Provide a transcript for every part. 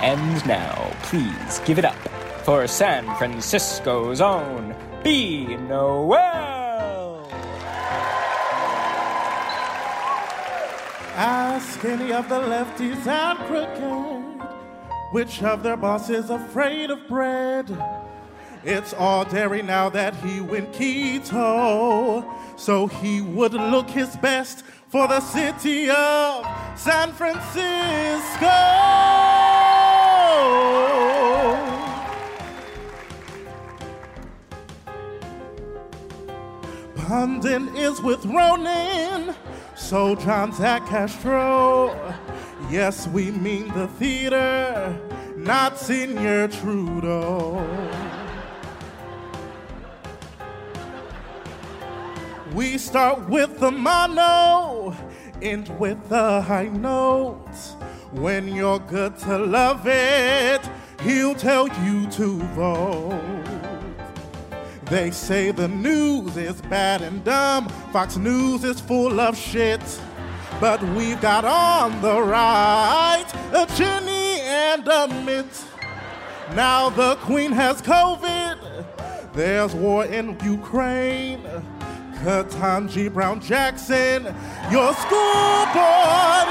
And now, please give it up for San Francisco's own B. Noel. Ask any of the lefties at cricket which of their bosses is afraid of bread. It's all dairy now that he went keto, so he would look his best for the city of San Francisco. Pundit is with Ronin, so John at Castro. Yes, we mean the theater, not Senior Trudeau. We start with the mono, end with the high notes. When you're good to love it, he'll tell you to vote. They say the news is bad and dumb, Fox News is full of shit. But we've got on the right a Cheney and a Mitt. Now the Queen has COVID, there's war in Ukraine. Ketanji Brown Jackson, your school board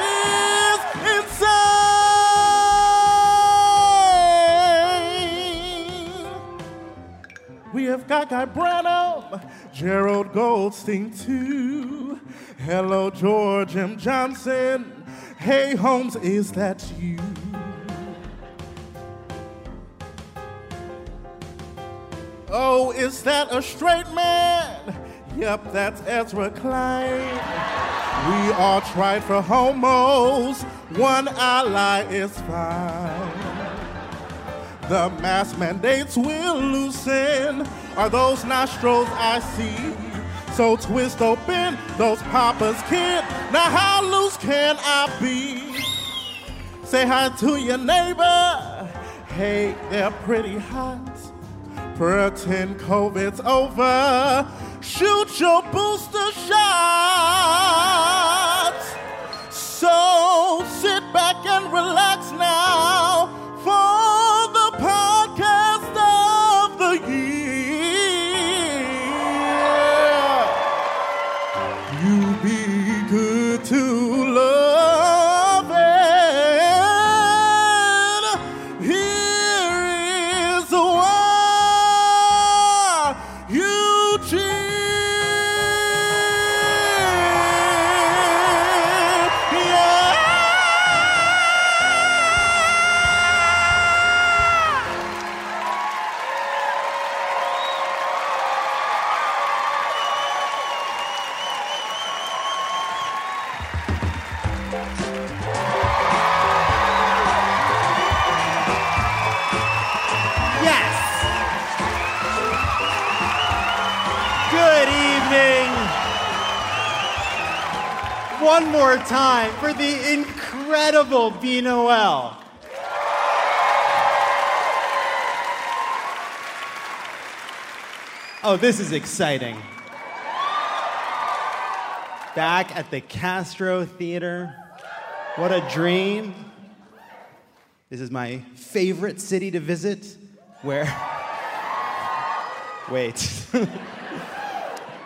is insane. We have got Guy Branum, Jared Goldstein too. Hello, George M. Johnson. Hey, Holmes, is that you? Oh, is that a straight man? Yep, that's Ezra Klein. We all tried for homos, one ally is fine. The mask mandates will loosen, are those nostrils I see? So twist open those papa's kid. Now how loose can I be? Say hi to your neighbor. Hey, they're pretty hot. Pretend COVID's over. Shoot your booster shot. So sit back and relax Time for the incredible B. Noel. Oh, this is exciting. Back at the Castro Theater. What a dream. This is my favorite city to visit, where. Wait.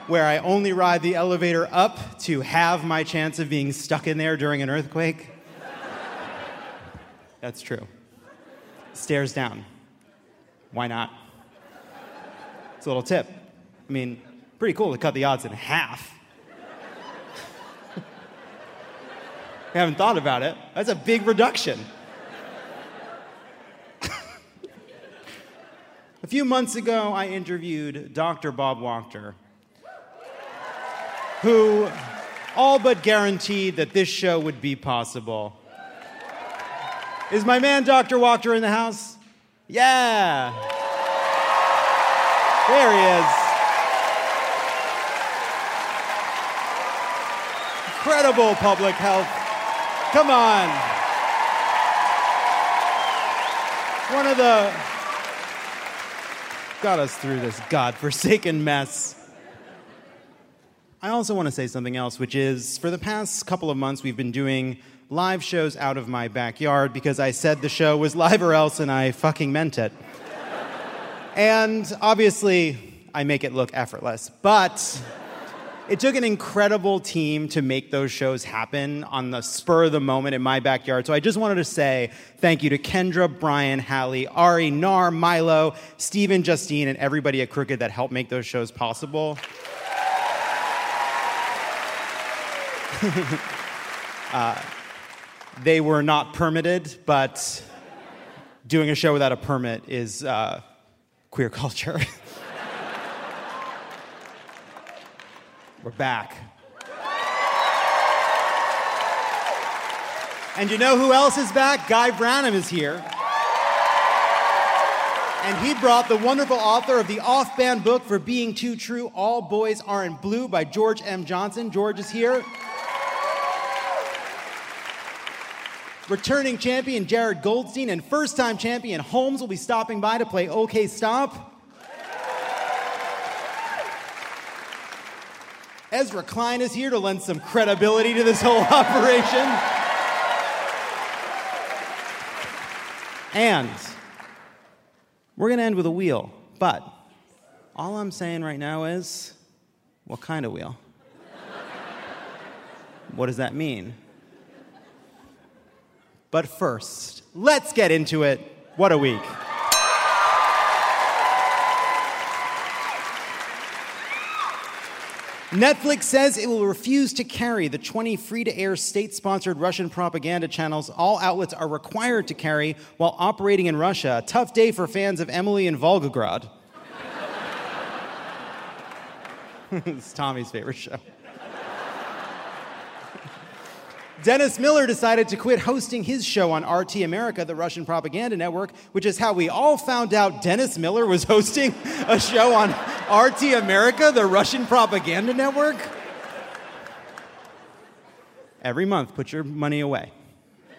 where I only ride the elevator up to have my chance of being stuck in there during an earthquake. That's true. Stairs down. Why not? It's a little tip. I mean, pretty cool to cut the odds in half. I haven't thought about it. That's a big reduction. a few months ago, I interviewed Dr. Bob Wachter, who all but guaranteed that this show would be possible. Is my man Dr. Wachter in the house? Yeah. There he is. Incredible public health. Come on. One of the got us through this godforsaken mess. I also want to say something else, which is for the past couple of months, we've been doing live shows out of my backyard because I said the show was live or else, and I fucking meant it. and obviously, I make it look effortless, but it took an incredible team to make those shows happen on the spur of the moment in my backyard. So I just wanted to say thank you to Kendra, Brian, Hallie, Ari, Nar, Milo, Steven, Justine, and everybody at Crooked that helped make those shows possible. uh, they were not permitted, but doing a show without a permit is uh, queer culture. We're back. And you know who else is back? Guy Branum is here. And he brought the wonderful author of the off band book for Being Too True All Boys Aren't Blue by George M. Johnson. George is here. Returning champion Jared Goldstein and first time champion Holmes will be stopping by to play OK Stop. Ezra Klein is here to lend some credibility to this whole operation. And we're going to end with a wheel, but all I'm saying right now is what kind of wheel? what does that mean? But first, let's get into it. What a week. Netflix says it will refuse to carry the 20 free to air state sponsored Russian propaganda channels all outlets are required to carry while operating in Russia. A tough day for fans of Emily in Volgograd. it's Tommy's favorite show. Dennis Miller decided to quit hosting his show on RT America, the Russian propaganda network, which is how we all found out Dennis Miller was hosting a show on RT America, the Russian propaganda network. Every month, put your money away. I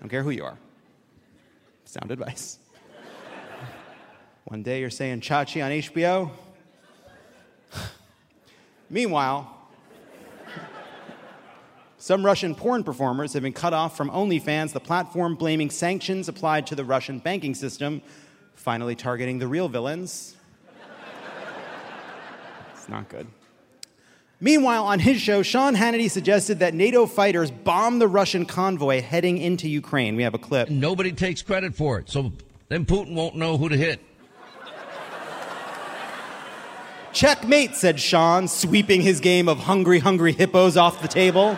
Don't care who you are. Sound advice. One day you're saying Chachi on HBO. Meanwhile, some Russian porn performers have been cut off from OnlyFans, the platform blaming sanctions applied to the Russian banking system, finally targeting the real villains. it's not good. Meanwhile, on his show, Sean Hannity suggested that NATO fighters bomb the Russian convoy heading into Ukraine. We have a clip. Nobody takes credit for it, so then Putin won't know who to hit. Checkmate, said Sean, sweeping his game of hungry, hungry hippos off the table.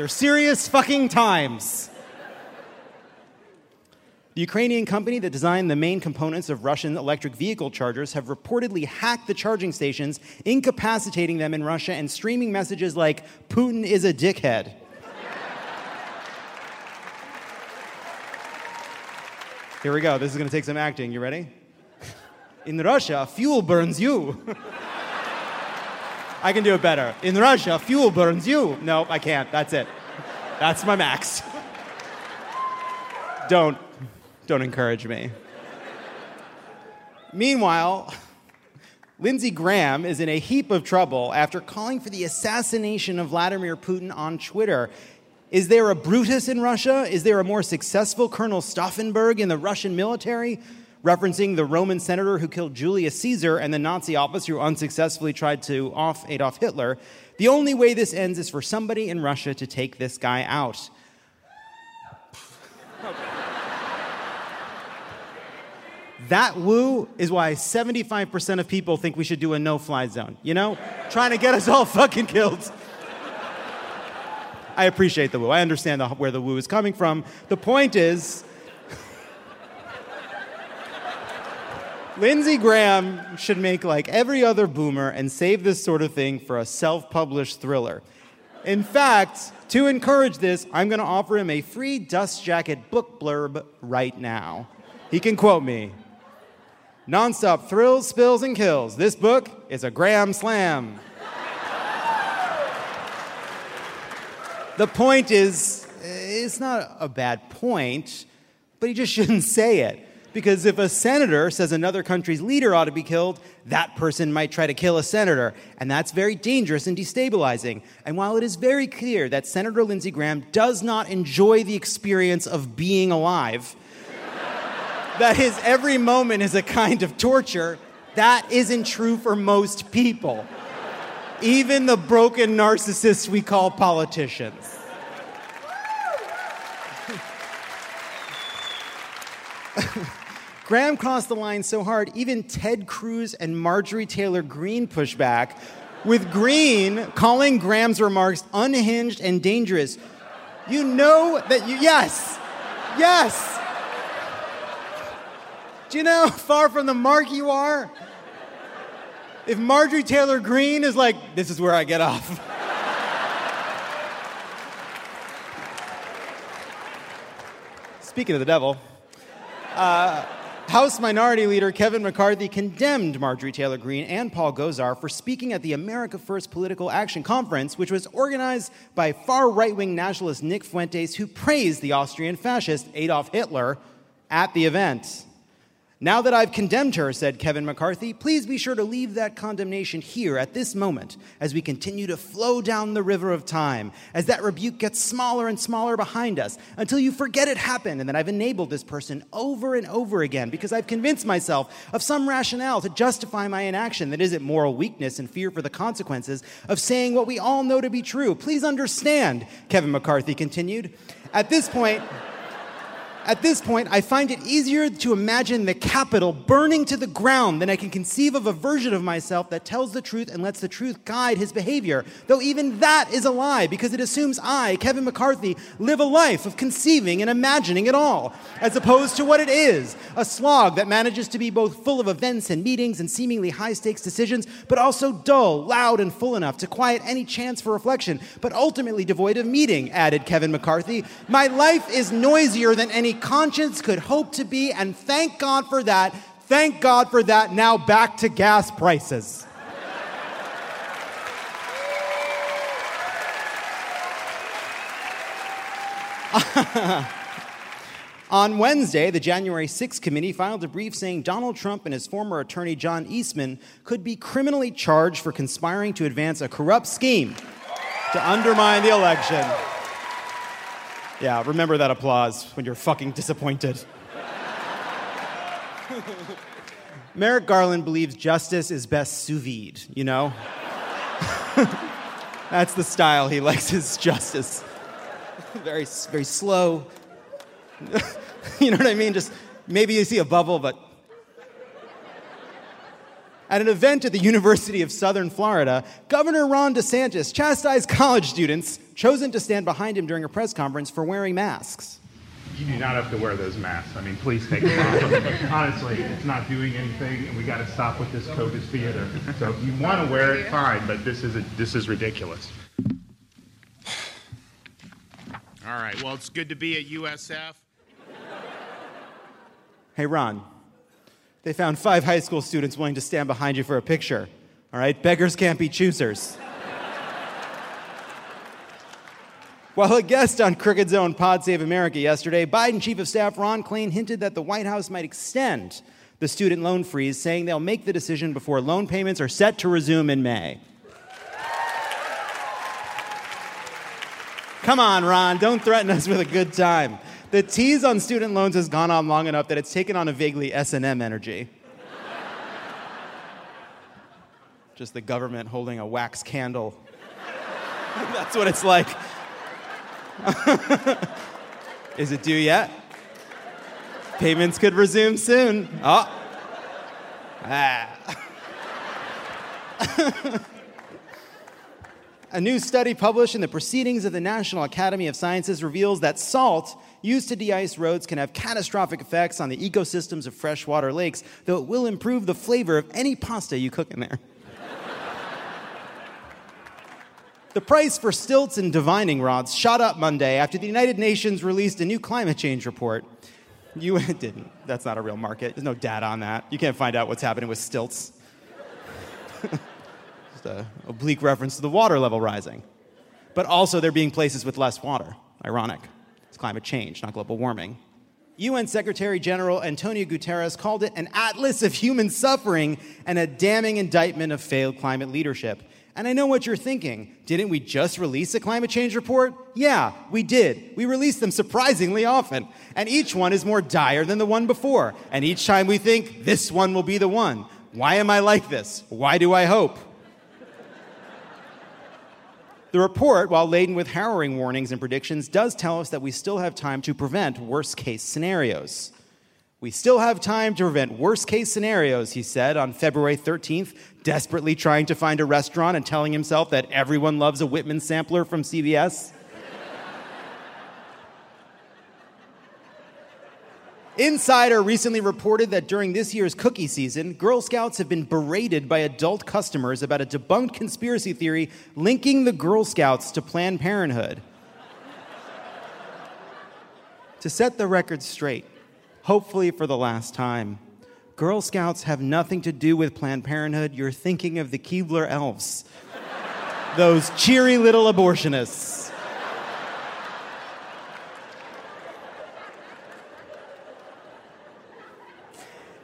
These are serious fucking times. The Ukrainian company that designed the main components of Russian electric vehicle chargers have reportedly hacked the charging stations, incapacitating them in Russia and streaming messages like, Putin is a dickhead. Here we go. This is going to take some acting. You ready? In Russia, fuel burns you. I can do it better. In Russia, fuel burns you. No, I can't. That's it. That's my max. don't, don't encourage me. Meanwhile, Lindsey Graham is in a heap of trouble after calling for the assassination of Vladimir Putin on Twitter. Is there a Brutus in Russia? Is there a more successful Colonel Stauffenberg in the Russian military? Referencing the Roman senator who killed Julius Caesar and the Nazi officer who unsuccessfully tried to off Adolf Hitler. The only way this ends is for somebody in Russia to take this guy out. That woo is why 75% of people think we should do a no fly zone. You know? Trying to get us all fucking killed. I appreciate the woo. I understand the, where the woo is coming from. The point is, Lindsey Graham should make like every other boomer and save this sort of thing for a self published thriller. In fact, to encourage this, I'm going to offer him a free dust jacket book blurb right now. He can quote me Nonstop thrills, spills, and kills. This book is a Graham slam. the point is, eh, it's not a bad point, but he just shouldn't say it. Because if a senator says another country's leader ought to be killed, that person might try to kill a senator. And that's very dangerous and destabilizing. And while it is very clear that Senator Lindsey Graham does not enjoy the experience of being alive, that his every moment is a kind of torture, that isn't true for most people. Even the broken narcissists we call politicians. Graham crossed the line so hard, even Ted Cruz and Marjorie Taylor Greene pushed back, with Greene calling Graham's remarks unhinged and dangerous. You know that you, yes, yes. Do you know how far from the mark you are? If Marjorie Taylor Greene is like, this is where I get off. Speaking of the devil, uh, House Minority Leader Kevin McCarthy condemned Marjorie Taylor Greene and Paul Gosar for speaking at the America First Political Action Conference, which was organized by far right wing nationalist Nick Fuentes, who praised the Austrian fascist Adolf Hitler at the event. Now that I've condemned her, said Kevin McCarthy, please be sure to leave that condemnation here at this moment as we continue to flow down the river of time, as that rebuke gets smaller and smaller behind us until you forget it happened and that I've enabled this person over and over again because I've convinced myself of some rationale to justify my inaction that isn't moral weakness and fear for the consequences of saying what we all know to be true. Please understand, Kevin McCarthy continued. At this point, at this point, I find it easier to imagine the Capitol burning to the ground than I can conceive of a version of myself that tells the truth and lets the truth guide his behavior. Though even that is a lie because it assumes I, Kevin McCarthy, live a life of conceiving and imagining it all, as opposed to what it is a slog that manages to be both full of events and meetings and seemingly high stakes decisions, but also dull, loud, and full enough to quiet any chance for reflection, but ultimately devoid of meaning, added Kevin McCarthy. My life is noisier than any conscience could hope to be, and thank God for that. Thank God for that. Now back to gas prices. On Wednesday, the January 6th committee filed a brief saying Donald Trump and his former attorney John Eastman could be criminally charged for conspiring to advance a corrupt scheme to undermine the election. Yeah, remember that applause when you're fucking disappointed. Merrick Garland believes justice is best sous vide, you know? That's the style he likes his justice. very, very slow. you know what I mean? Just maybe you see a bubble, but. At an event at the University of Southern Florida, Governor Ron DeSantis chastised college students chosen to stand behind him during a press conference for wearing masks. You do not have to wear those masks. I mean, please take them off. Honestly, it's not doing anything, and we got to stop with this COVID theater. So if you want to wear it, fine, but this is a, this is ridiculous. All right. Well, it's good to be at USF. Hey, Ron, they found five high school students willing to stand behind you for a picture. All right? Beggars can't be choosers. While a guest on Crooked's own Pod Save America yesterday, Biden Chief of Staff Ron Klain hinted that the White House might extend the student loan freeze, saying they'll make the decision before loan payments are set to resume in May. Come on, Ron, don't threaten us with a good time. The tease on student loans has gone on long enough that it's taken on a vaguely S&M energy. Just the government holding a wax candle. That's what it's like. Is it due yet? Payments could resume soon. Oh. Ah. A new study published in the Proceedings of the National Academy of Sciences reveals that salt used to de ice roads can have catastrophic effects on the ecosystems of freshwater lakes, though it will improve the flavor of any pasta you cook in there. The price for stilts and divining rods shot up Monday after the United Nations released a new climate change report. You didn't. That's not a real market. There's no data on that. You can't find out what's happening with stilts. Just a oblique reference to the water level rising. But also, there being places with less water. Ironic. It's climate change, not global warming. UN Secretary General Antonio Guterres called it an atlas of human suffering and a damning indictment of failed climate leadership. And I know what you're thinking. Didn't we just release a climate change report? Yeah, we did. We release them surprisingly often. And each one is more dire than the one before. And each time we think, this one will be the one. Why am I like this? Why do I hope? The report, while laden with harrowing warnings and predictions, does tell us that we still have time to prevent worst case scenarios. We still have time to prevent worst case scenarios, he said on February 13th, desperately trying to find a restaurant and telling himself that everyone loves a Whitman sampler from CVS. Insider recently reported that during this year's cookie season, Girl Scouts have been berated by adult customers about a debunked conspiracy theory linking the Girl Scouts to Planned Parenthood. to set the record straight, hopefully for the last time, Girl Scouts have nothing to do with Planned Parenthood. You're thinking of the Keebler elves, those cheery little abortionists.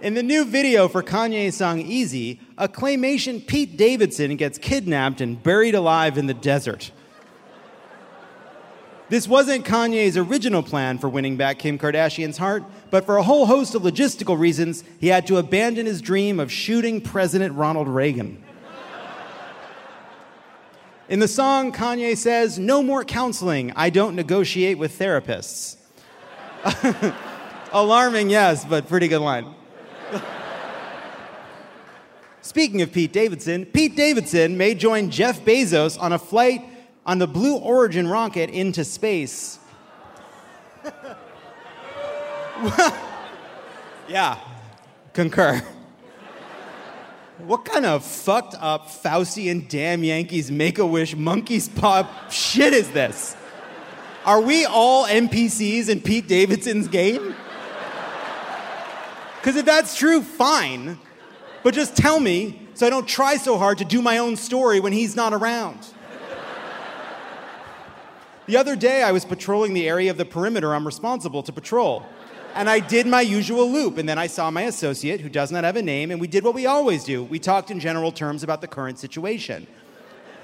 In the new video for Kanye's song Easy, a claymation Pete Davidson gets kidnapped and buried alive in the desert. This wasn't Kanye's original plan for winning back Kim Kardashian's heart, but for a whole host of logistical reasons, he had to abandon his dream of shooting President Ronald Reagan. In the song, Kanye says, No more counseling. I don't negotiate with therapists. Alarming, yes, but pretty good line. Speaking of Pete Davidson, Pete Davidson may join Jeff Bezos on a flight on the Blue Origin rocket into space. yeah, concur. What kind of fucked up Faustian damn Yankees make a wish monkey's paw shit is this? Are we all NPCs in Pete Davidson's game? Because if that's true, fine. But just tell me so I don't try so hard to do my own story when he's not around. The other day, I was patrolling the area of the perimeter I'm responsible to patrol. And I did my usual loop, and then I saw my associate, who does not have a name, and we did what we always do. We talked in general terms about the current situation.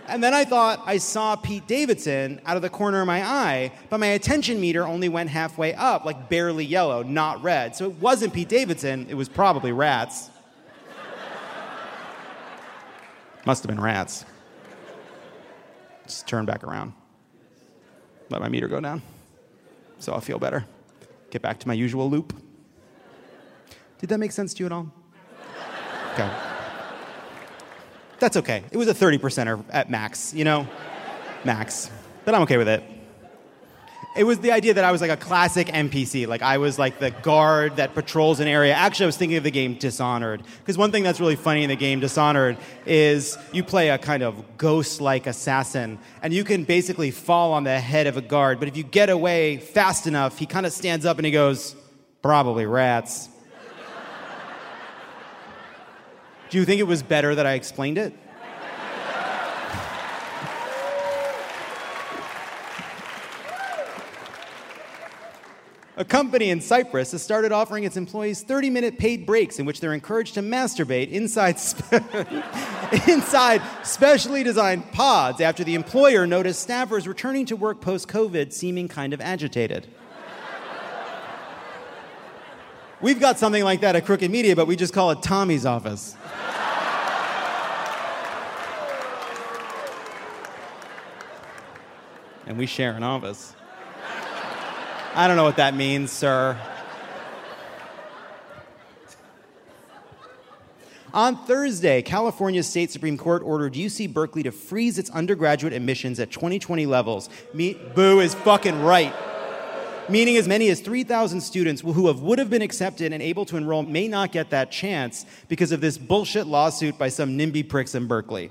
And then I thought I saw Pete Davidson out of the corner of my eye, but my attention meter only went halfway up, like barely yellow, not red. So it wasn't Pete Davidson, it was probably rats. Must have been rats. Just turn back around. Let my meter go down. So I'll feel better. Get back to my usual loop. Did that make sense to you at all? Okay. That's okay. It was a 30 percenter at max, you know? Max. But I'm okay with it it was the idea that I was like a classic NPC. Like I was like the guard that patrols an area. Actually, I was thinking of the game Dishonored. Because one thing that's really funny in the game Dishonored is you play a kind of ghost like assassin, and you can basically fall on the head of a guard. But if you get away fast enough, he kind of stands up and he goes, Probably rats. Do you think it was better that I explained it? A company in Cyprus has started offering its employees 30 minute paid breaks in which they're encouraged to masturbate inside, spe- inside specially designed pods after the employer noticed staffers returning to work post COVID seeming kind of agitated. We've got something like that at Crooked Media, but we just call it Tommy's office. and we share an office. I don't know what that means, sir. On Thursday, California State Supreme Court ordered UC Berkeley to freeze its undergraduate admissions at 2020 levels. Me- Boo is fucking right. Meaning, as many as 3,000 students who have, would have been accepted and able to enroll may not get that chance because of this bullshit lawsuit by some NIMBY pricks in Berkeley.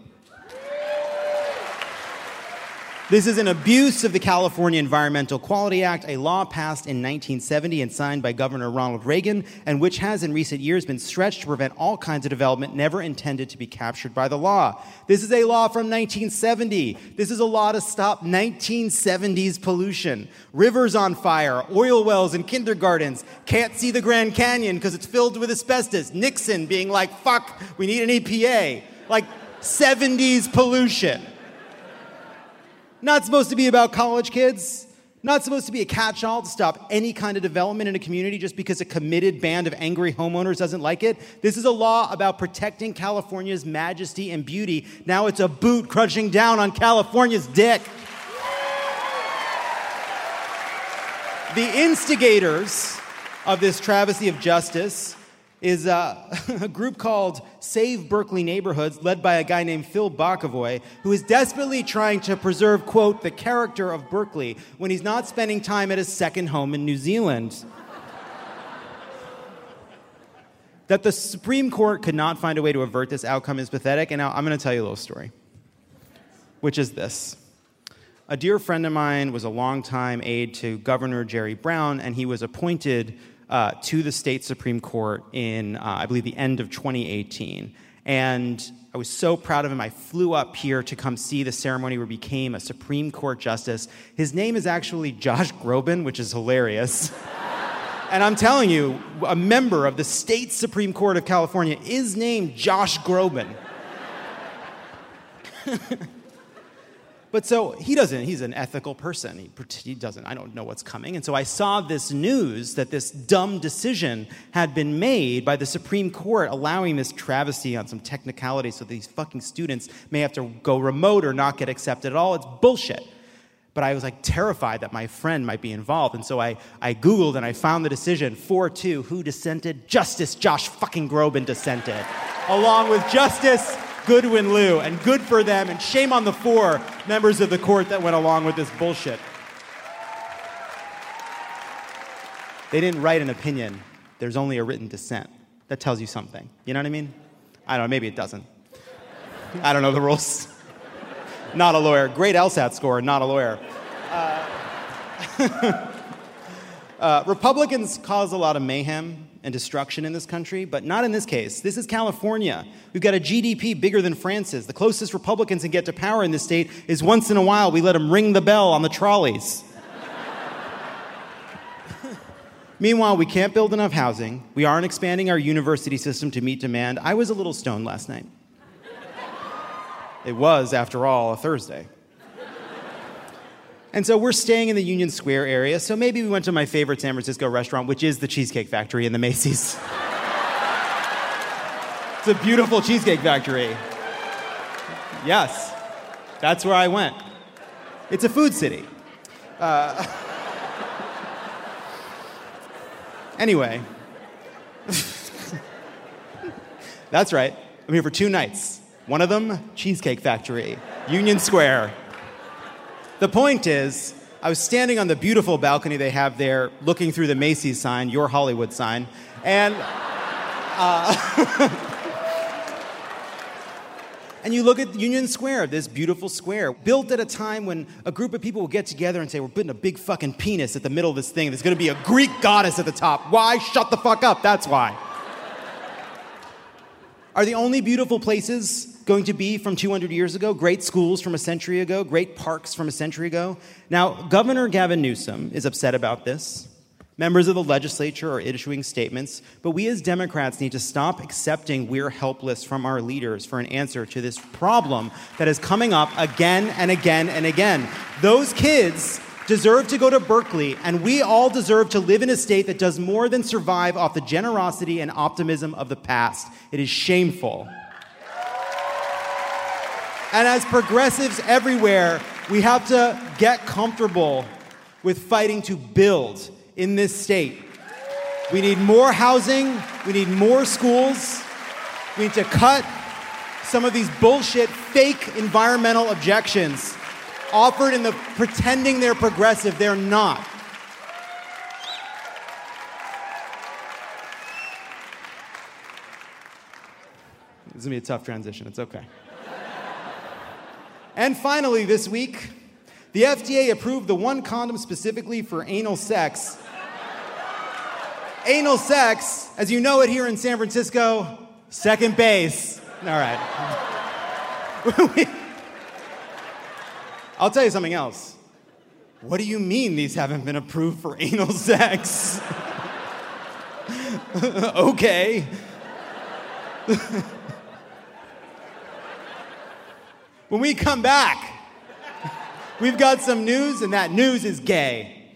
This is an abuse of the California Environmental Quality Act, a law passed in 1970 and signed by Governor Ronald Reagan, and which has in recent years been stretched to prevent all kinds of development never intended to be captured by the law. This is a law from 1970. This is a law to stop 1970s pollution. Rivers on fire, oil wells in kindergartens, can't see the Grand Canyon because it's filled with asbestos. Nixon being like, fuck, we need an EPA. Like 70s pollution. Not supposed to be about college kids. Not supposed to be a catch all to stop any kind of development in a community just because a committed band of angry homeowners doesn't like it. This is a law about protecting California's majesty and beauty. Now it's a boot crunching down on California's dick. The instigators of this travesty of justice is uh, a group called Save Berkeley Neighborhoods, led by a guy named Phil Bokovoy, who is desperately trying to preserve, quote, the character of Berkeley when he's not spending time at his second home in New Zealand. that the Supreme Court could not find a way to avert this outcome is pathetic, and now I'm going to tell you a little story, which is this. A dear friend of mine was a longtime aide to Governor Jerry Brown, and he was appointed uh, to the state Supreme Court in, uh, I believe, the end of 2018. And I was so proud of him. I flew up here to come see the ceremony where he became a Supreme Court justice. His name is actually Josh Groban, which is hilarious. and I'm telling you, a member of the state Supreme Court of California is named Josh Groban. But so he doesn't, he's an ethical person. He, he, doesn't, I don't know what's coming. And so I saw this news that this dumb decision had been made by the Supreme Court allowing this travesty on some technicality so these fucking students may have to go remote or not get accepted at all. It's bullshit. But I was like terrified that my friend might be involved. And so I, I Googled and I found the decision 4 2. Who dissented? Justice Josh fucking Groban dissented, along with Justice Goodwin Liu, and good for them, and shame on the four members of the court that went along with this bullshit. They didn't write an opinion, there's only a written dissent. That tells you something. You know what I mean? I don't know, maybe it doesn't. I don't know the rules. not a lawyer. Great LSAT score, not a lawyer. Uh, uh, Republicans cause a lot of mayhem and destruction in this country, but not in this case. This is California. We've got a GDP bigger than France's. The closest Republicans can get to power in this state is once in a while we let them ring the bell on the trolleys. Meanwhile, we can't build enough housing. We aren't expanding our university system to meet demand. I was a little stoned last night. It was, after all, a Thursday. And so we're staying in the Union Square area, so maybe we went to my favorite San Francisco restaurant, which is the Cheesecake Factory in the Macy's. it's a beautiful cheesecake factory. Yes, that's where I went. It's a food city. Uh, anyway, that's right. I'm here for two nights. One of them, Cheesecake Factory, Union Square. The point is, I was standing on the beautiful balcony they have there, looking through the Macy's sign, your Hollywood sign, and. Uh, And you look at Union Square, this beautiful square, built at a time when a group of people will get together and say, We're putting a big fucking penis at the middle of this thing. There's gonna be a Greek goddess at the top. Why? Shut the fuck up. That's why. Are the only beautiful places going to be from 200 years ago, great schools from a century ago, great parks from a century ago. Now, Governor Gavin Newsom is upset about this. Members of the legislature are issuing statements, but we as Democrats need to stop accepting we're helpless from our leaders for an answer to this problem that is coming up again and again and again. Those kids deserve to go to Berkeley, and we all deserve to live in a state that does more than survive off the generosity and optimism of the past. It is shameful. And as progressives everywhere, we have to get comfortable with fighting to build in this state. We need more housing, we need more schools, we need to cut some of these bullshit, fake environmental objections offered in the pretending they're progressive, they're not. This is gonna be a tough transition, it's okay. And finally, this week, The FDA approved the one condom specifically for anal sex. anal sex, as you know it here in San Francisco, second base. All right. I'll tell you something else. What do you mean these haven't been approved for anal sex? okay. when we come back, we've got some news, and that news is gay.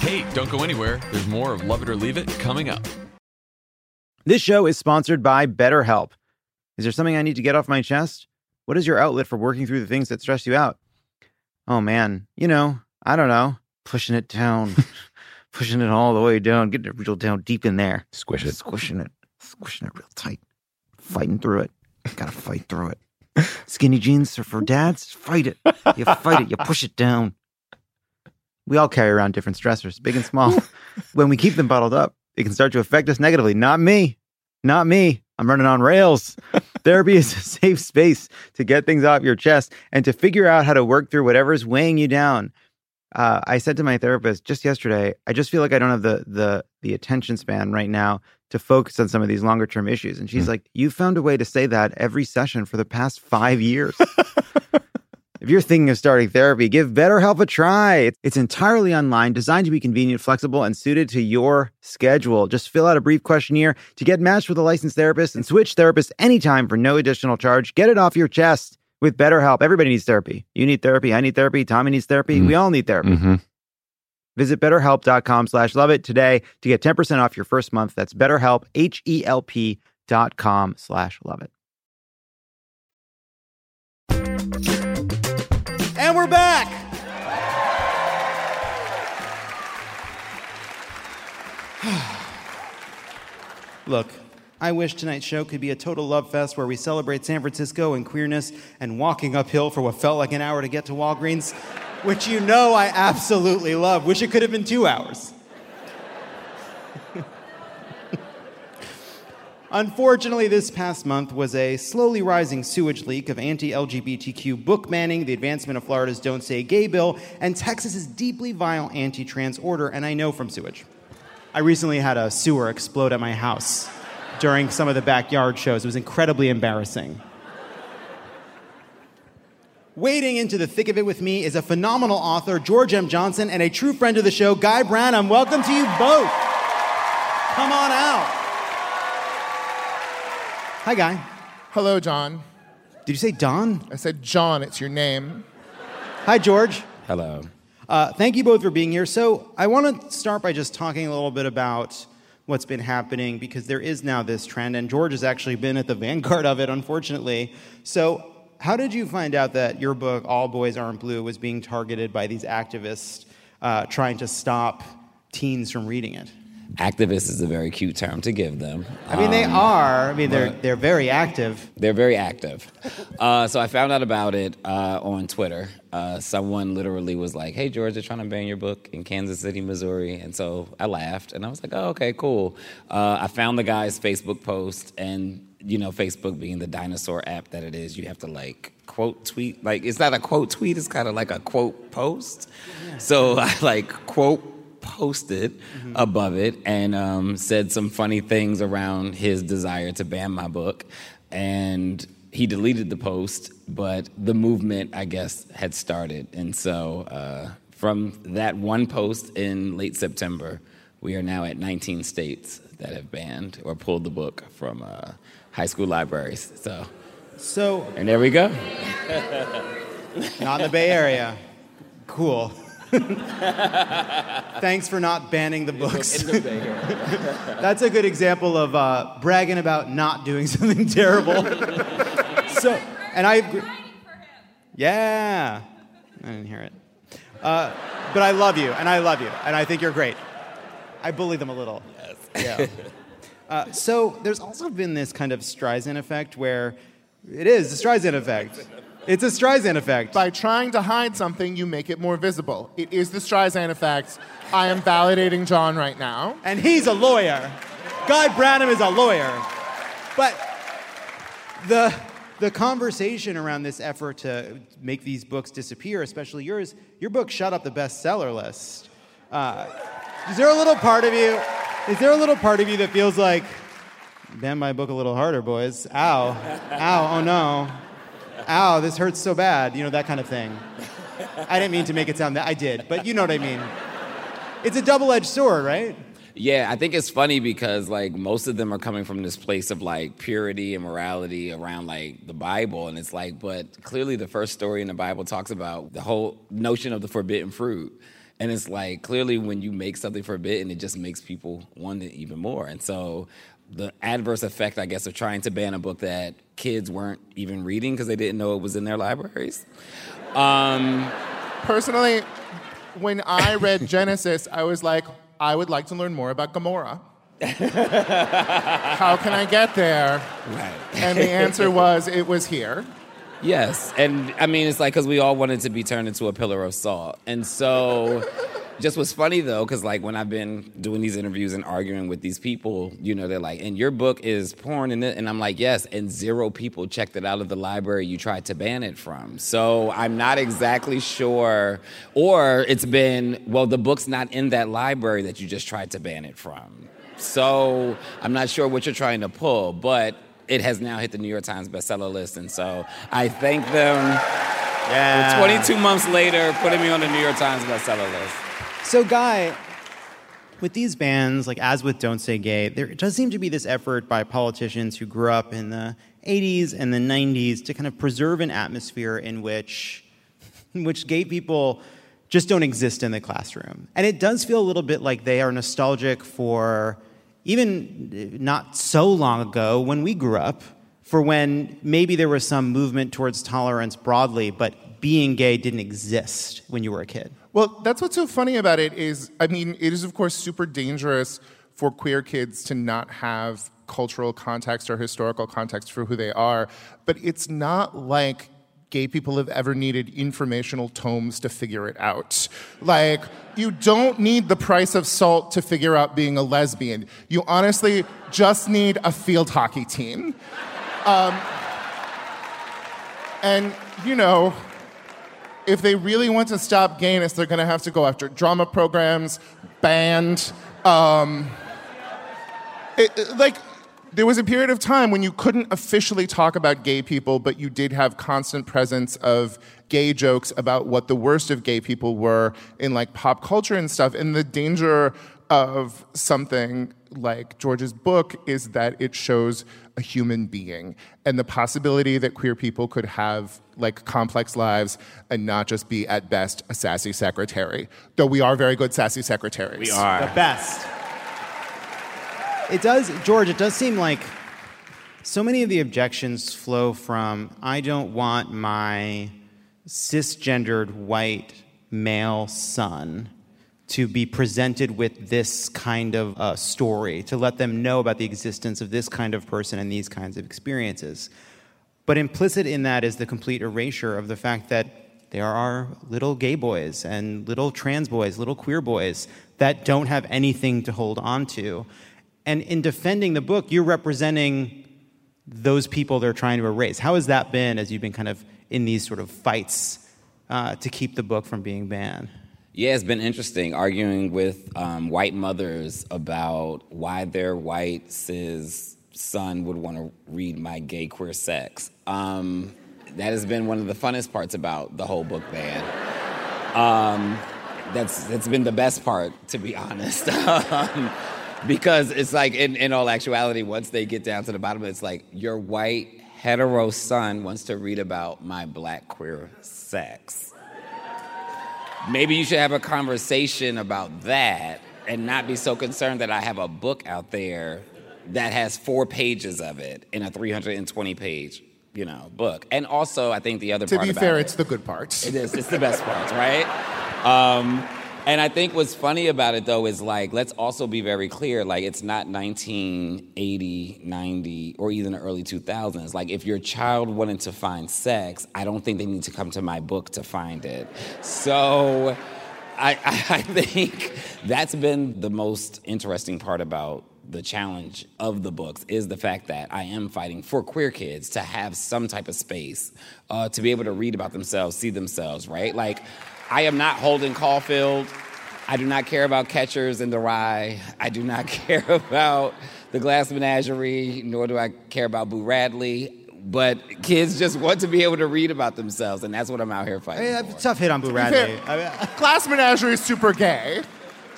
Hey, don't go anywhere. There's more of Love It or Leave It coming up. This show is sponsored by BetterHelp. Is there something I need to get off my chest? What is your outlet for working through the things that stress you out? Oh man, you know, I don't know, pushing it down, pushing it all the way down, getting it real down deep in there. Squish it. Squishing it, squishing it real tight, fighting through it. Gotta fight through it. Skinny jeans are for dads. Fight it. You fight it. You push it down. We all carry around different stressors, big and small. when we keep them bottled up, it can start to affect us negatively. Not me. Not me. I'm running on rails. Therapy is a safe space to get things off your chest and to figure out how to work through whatever's weighing you down. Uh, I said to my therapist just yesterday, I just feel like I don't have the the the attention span right now to focus on some of these longer term issues. And she's hmm. like, "You found a way to say that every session for the past five years." If you're thinking of starting therapy, give BetterHelp a try. It's entirely online, designed to be convenient, flexible, and suited to your schedule. Just fill out a brief questionnaire to get matched with a licensed therapist and switch therapists anytime for no additional charge. Get it off your chest with BetterHelp. Everybody needs therapy. You need therapy. I need therapy. Tommy needs therapy. Hmm. We all need therapy. Mm-hmm. Visit betterhelp.com slash love it today to get 10% off your first month. That's betterhelp, H-E-L-P dot com slash love it. And we're back. Look, I wish tonight's show could be a total love fest where we celebrate San Francisco and queerness and walking uphill for what felt like an hour to get to Walgreens, which you know I absolutely love. Wish it could have been two hours. Unfortunately, this past month was a slowly rising sewage leak of anti LGBTQ book banning, the advancement of Florida's Don't Say Gay bill, and Texas's deeply vile anti trans order, and I know from sewage. I recently had a sewer explode at my house during some of the backyard shows. It was incredibly embarrassing. Wading into the thick of it with me is a phenomenal author, George M. Johnson, and a true friend of the show, Guy Branum. Welcome to you both. Come on out. Hi, Guy. Hello, John. Did you say Don? I said John, it's your name. Hi, George. Hello. Uh, thank you both for being here. So, I want to start by just talking a little bit about what's been happening because there is now this trend, and George has actually been at the vanguard of it, unfortunately. So, how did you find out that your book, All Boys Aren't Blue, was being targeted by these activists uh, trying to stop teens from reading it? Activist is a very cute term to give them. I mean, they Um, are. I mean, they're they're very active. They're very active. Uh, so I found out about it uh, on Twitter. Uh, someone literally was like, "Hey, George, they're trying to ban your book in Kansas City, Missouri," and so I laughed and I was like, "Oh, okay, cool." Uh, I found the guy's Facebook post, and you know, Facebook being the dinosaur app that it is, you have to like quote tweet. Like it's not a quote tweet; it's kind of like a quote post. So I like quote posted above it and um, said some funny things around his desire to ban my book. And he deleted the post, but the movement, I guess, had started. And so uh, from that one post in late September, we are now at 19 states that have banned or pulled the book from uh, high school libraries. So, So, and there we go. not in the Bay Area. Cool. Thanks for not banning the books. The That's a good example of uh, bragging about not doing something terrible. so, and I agree. Yeah. I didn't hear it. Uh, but I love you, and I love you, and I think you're great. I bully them a little. Yes. Yeah. Uh, so there's also been this kind of Streisand effect where it is the Streisand effect. It's a Streisand effect. By trying to hide something, you make it more visible. It is the Streisand effect. I am validating John right now. And he's a lawyer. Guy Branum is a lawyer. But the the conversation around this effort to make these books disappear, especially yours, your book shot up the bestseller list. Uh, is there a little part of you? Is there a little part of you that feels like, bend my book a little harder, boys? Ow, ow, oh no, ow, this hurts so bad. You know that kind of thing. I didn't mean to make it sound that I did, but you know what I mean. It's a double-edged sword, right? Yeah, I think it's funny because like most of them are coming from this place of like purity and morality around like the Bible, and it's like, but clearly the first story in the Bible talks about the whole notion of the forbidden fruit. And it's like clearly when you make something forbidden, it just makes people want it even more. And so the adverse effect, I guess, of trying to ban a book that kids weren't even reading because they didn't know it was in their libraries. Um, Personally, when I read Genesis, I was like, I would like to learn more about Gomorrah. How can I get there? Right. And the answer was, it was here. Yes, and I mean it's like because we all wanted to be turned into a pillar of salt, and so just was funny though because like when I've been doing these interviews and arguing with these people, you know, they're like, "And your book is porn," and and I'm like, "Yes," and zero people checked it out of the library you tried to ban it from. So I'm not exactly sure, or it's been well, the book's not in that library that you just tried to ban it from. So I'm not sure what you're trying to pull, but it has now hit the New York Times bestseller list, and so I thank them. Yeah. 22 months later, putting me on the New York Times bestseller list. So, Guy, with these bans, like as with Don't Say Gay, there does seem to be this effort by politicians who grew up in the 80s and the 90s to kind of preserve an atmosphere in which, in which gay people just don't exist in the classroom. And it does feel a little bit like they are nostalgic for even uh, not so long ago when we grew up, for when maybe there was some movement towards tolerance broadly, but being gay didn't exist when you were a kid. Well, that's what's so funny about it is, I mean, it is of course super dangerous for queer kids to not have cultural context or historical context for who they are, but it's not like gay people have ever needed informational tomes to figure it out. Like, you don't need the price of salt to figure out being a lesbian. You honestly just need a field hockey team. Um, and, you know, if they really want to stop gayness, they're going to have to go after drama programs, band. Um, it, like, there was a period of time when you couldn't officially talk about gay people, but you did have constant presence of gay jokes about what the worst of gay people were in like pop culture and stuff. And the danger of something like George's book is that it shows a human being and the possibility that queer people could have like complex lives and not just be at best a sassy secretary. Though we are very good sassy secretaries. We are. The best. It does, George, it does seem like so many of the objections flow from I don't want my cisgendered white male son to be presented with this kind of uh, story, to let them know about the existence of this kind of person and these kinds of experiences. But implicit in that is the complete erasure of the fact that there are little gay boys and little trans boys, little queer boys that don't have anything to hold on to. And in defending the book, you're representing those people they're trying to erase. How has that been as you've been kind of in these sort of fights uh, to keep the book from being banned? Yeah, it's been interesting arguing with um, white mothers about why their white cis son would want to read my gay queer sex. Um, that has been one of the funnest parts about the whole book ban. Um, that's that's been the best part, to be honest. Because it's like, in, in all actuality, once they get down to the bottom, it's like your white hetero son wants to read about my black queer sex. Maybe you should have a conversation about that and not be so concerned that I have a book out there that has four pages of it in a 320 page, you know, book. And also, I think the other part To be fair, it- it's the good parts. it is. It's the best parts, right? Um, and I think what's funny about it though is like, let's also be very clear. Like, it's not 1980, 90, or even the early 2000s. Like, if your child wanted to find sex, I don't think they need to come to my book to find it. So, I, I think that's been the most interesting part about the challenge of the books is the fact that I am fighting for queer kids to have some type of space uh, to be able to read about themselves, see themselves, right? Like, I am not Holden Caulfield. I do not care about Catchers in the Rye. I do not care about the Glass Menagerie, nor do I care about Boo Radley. But kids just want to be able to read about themselves, and that's what I'm out here fighting. Yeah, for. tough hit on Boo To be Radley. fair, Glass Menagerie is super gay,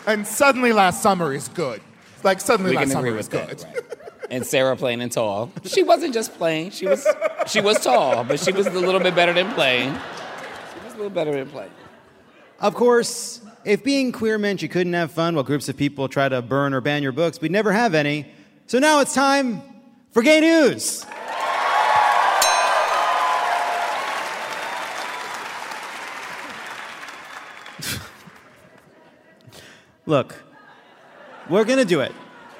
and suddenly last summer is good. Like suddenly we last can summer agree is with good. that. Right. And Sarah plain and tall. She wasn't just plain. She was she was tall, but she was a little bit better than plain. She was a little better than plain. Of course, if being queer meant you couldn't have fun while groups of people try to burn or ban your books, we'd never have any. So now it's time for gay news. Look, we're gonna do it.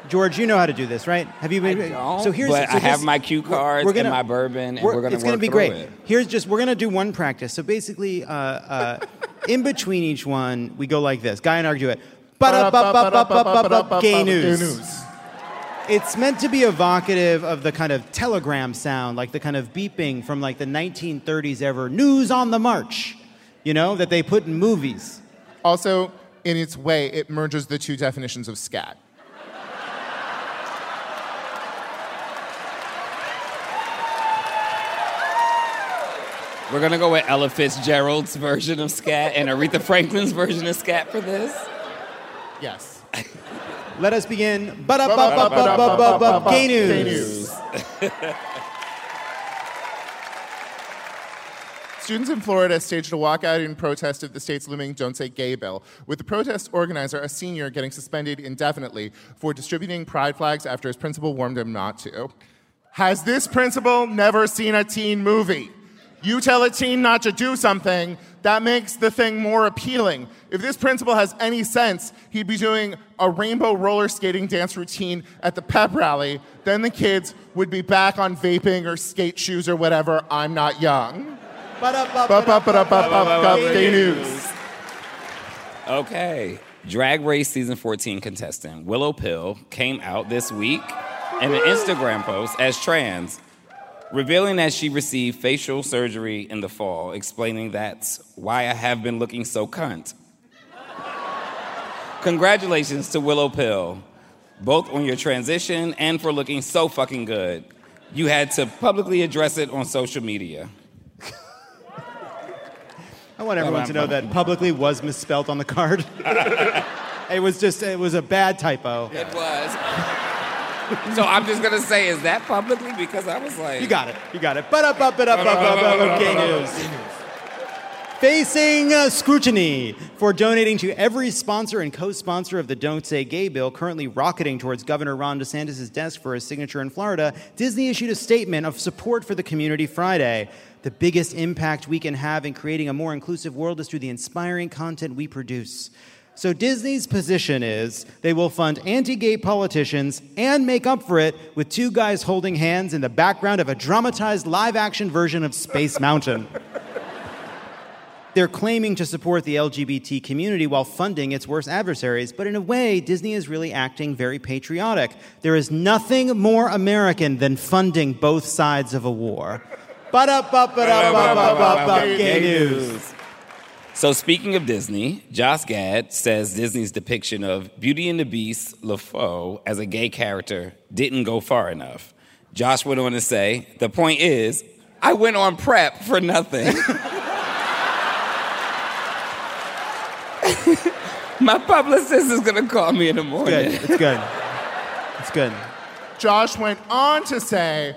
George, you know how to do this, right? Have you been? don't, so here's. but so I have my cue cards and my bourbon, and we're gonna it. It's gonna be great. it. Here's just we're gonna do one practice. So basically, uh, uh, in between each one, we go like this. Guy and argue it. Ba-da-ba-ba-ba-ba-ba-ba, Gay news. It's meant to be evocative of the kind of telegram sound, like the kind of beeping from like the 1930s ever news on the march, you know, that they put in movies. Also, in its way, it merges the two definitions of scat. We're gonna go with Ella Fitzgerald's version of scat and Aretha Franklin's version of scat for this. Yes. Let us begin. Gay news. Students in Florida staged a walkout in protest of the state's looming Don't Say Gay bill, with the protest organizer, a senior, getting suspended indefinitely for distributing pride flags after his principal warned him not to. Has this principal never seen a teen movie? You tell a teen not to do something, that makes the thing more appealing. If this principal has any sense, he'd be doing a rainbow roller skating dance routine at the pep rally. Then the kids would be back on vaping or skate shoes or whatever. I'm not young. Okay. Drag Race season 14 contestant Willow Pill came out this week in an Instagram post as trans, revealing that she received facial surgery in the fall, explaining that's why I have been looking so cunt. Congratulations to Willow Pill, both on your transition and for looking so fucking good. You had to publicly address it on social media. I want everyone to know that publicly was misspelt on the card. it was just, it was a bad typo. It was. so I'm just gonna say, is that publicly? Because I was like, You got it. You got it. Ba-da-ba-ba-da-ba-ba-ba, Gay news. Facing uh, scrutiny for donating to every sponsor and co sponsor of the Don't Say Gay bill, currently rocketing towards Governor Ron DeSantis' desk for his signature in Florida, Disney issued a statement of support for the community Friday. The biggest impact we can have in creating a more inclusive world is through the inspiring content we produce. So, Disney's position is they will fund anti gay politicians and make up for it with two guys holding hands in the background of a dramatized live action version of Space Mountain. They're claiming to support the LGBT community while funding its worst adversaries, but in a way, Disney is really acting very patriotic. There is nothing more American than funding both sides of a war. Ba-da-ba-ba-da-ba-ba-ba, Gay news. So speaking of Disney, Josh Gad says Disney's depiction of Beauty and the Beast LeFou as a gay character didn't go far enough. Josh went on to say, the point is, I went on prep for nothing. My publicist is gonna call me in the morning. Good. It's good. It's good. Josh went on to say,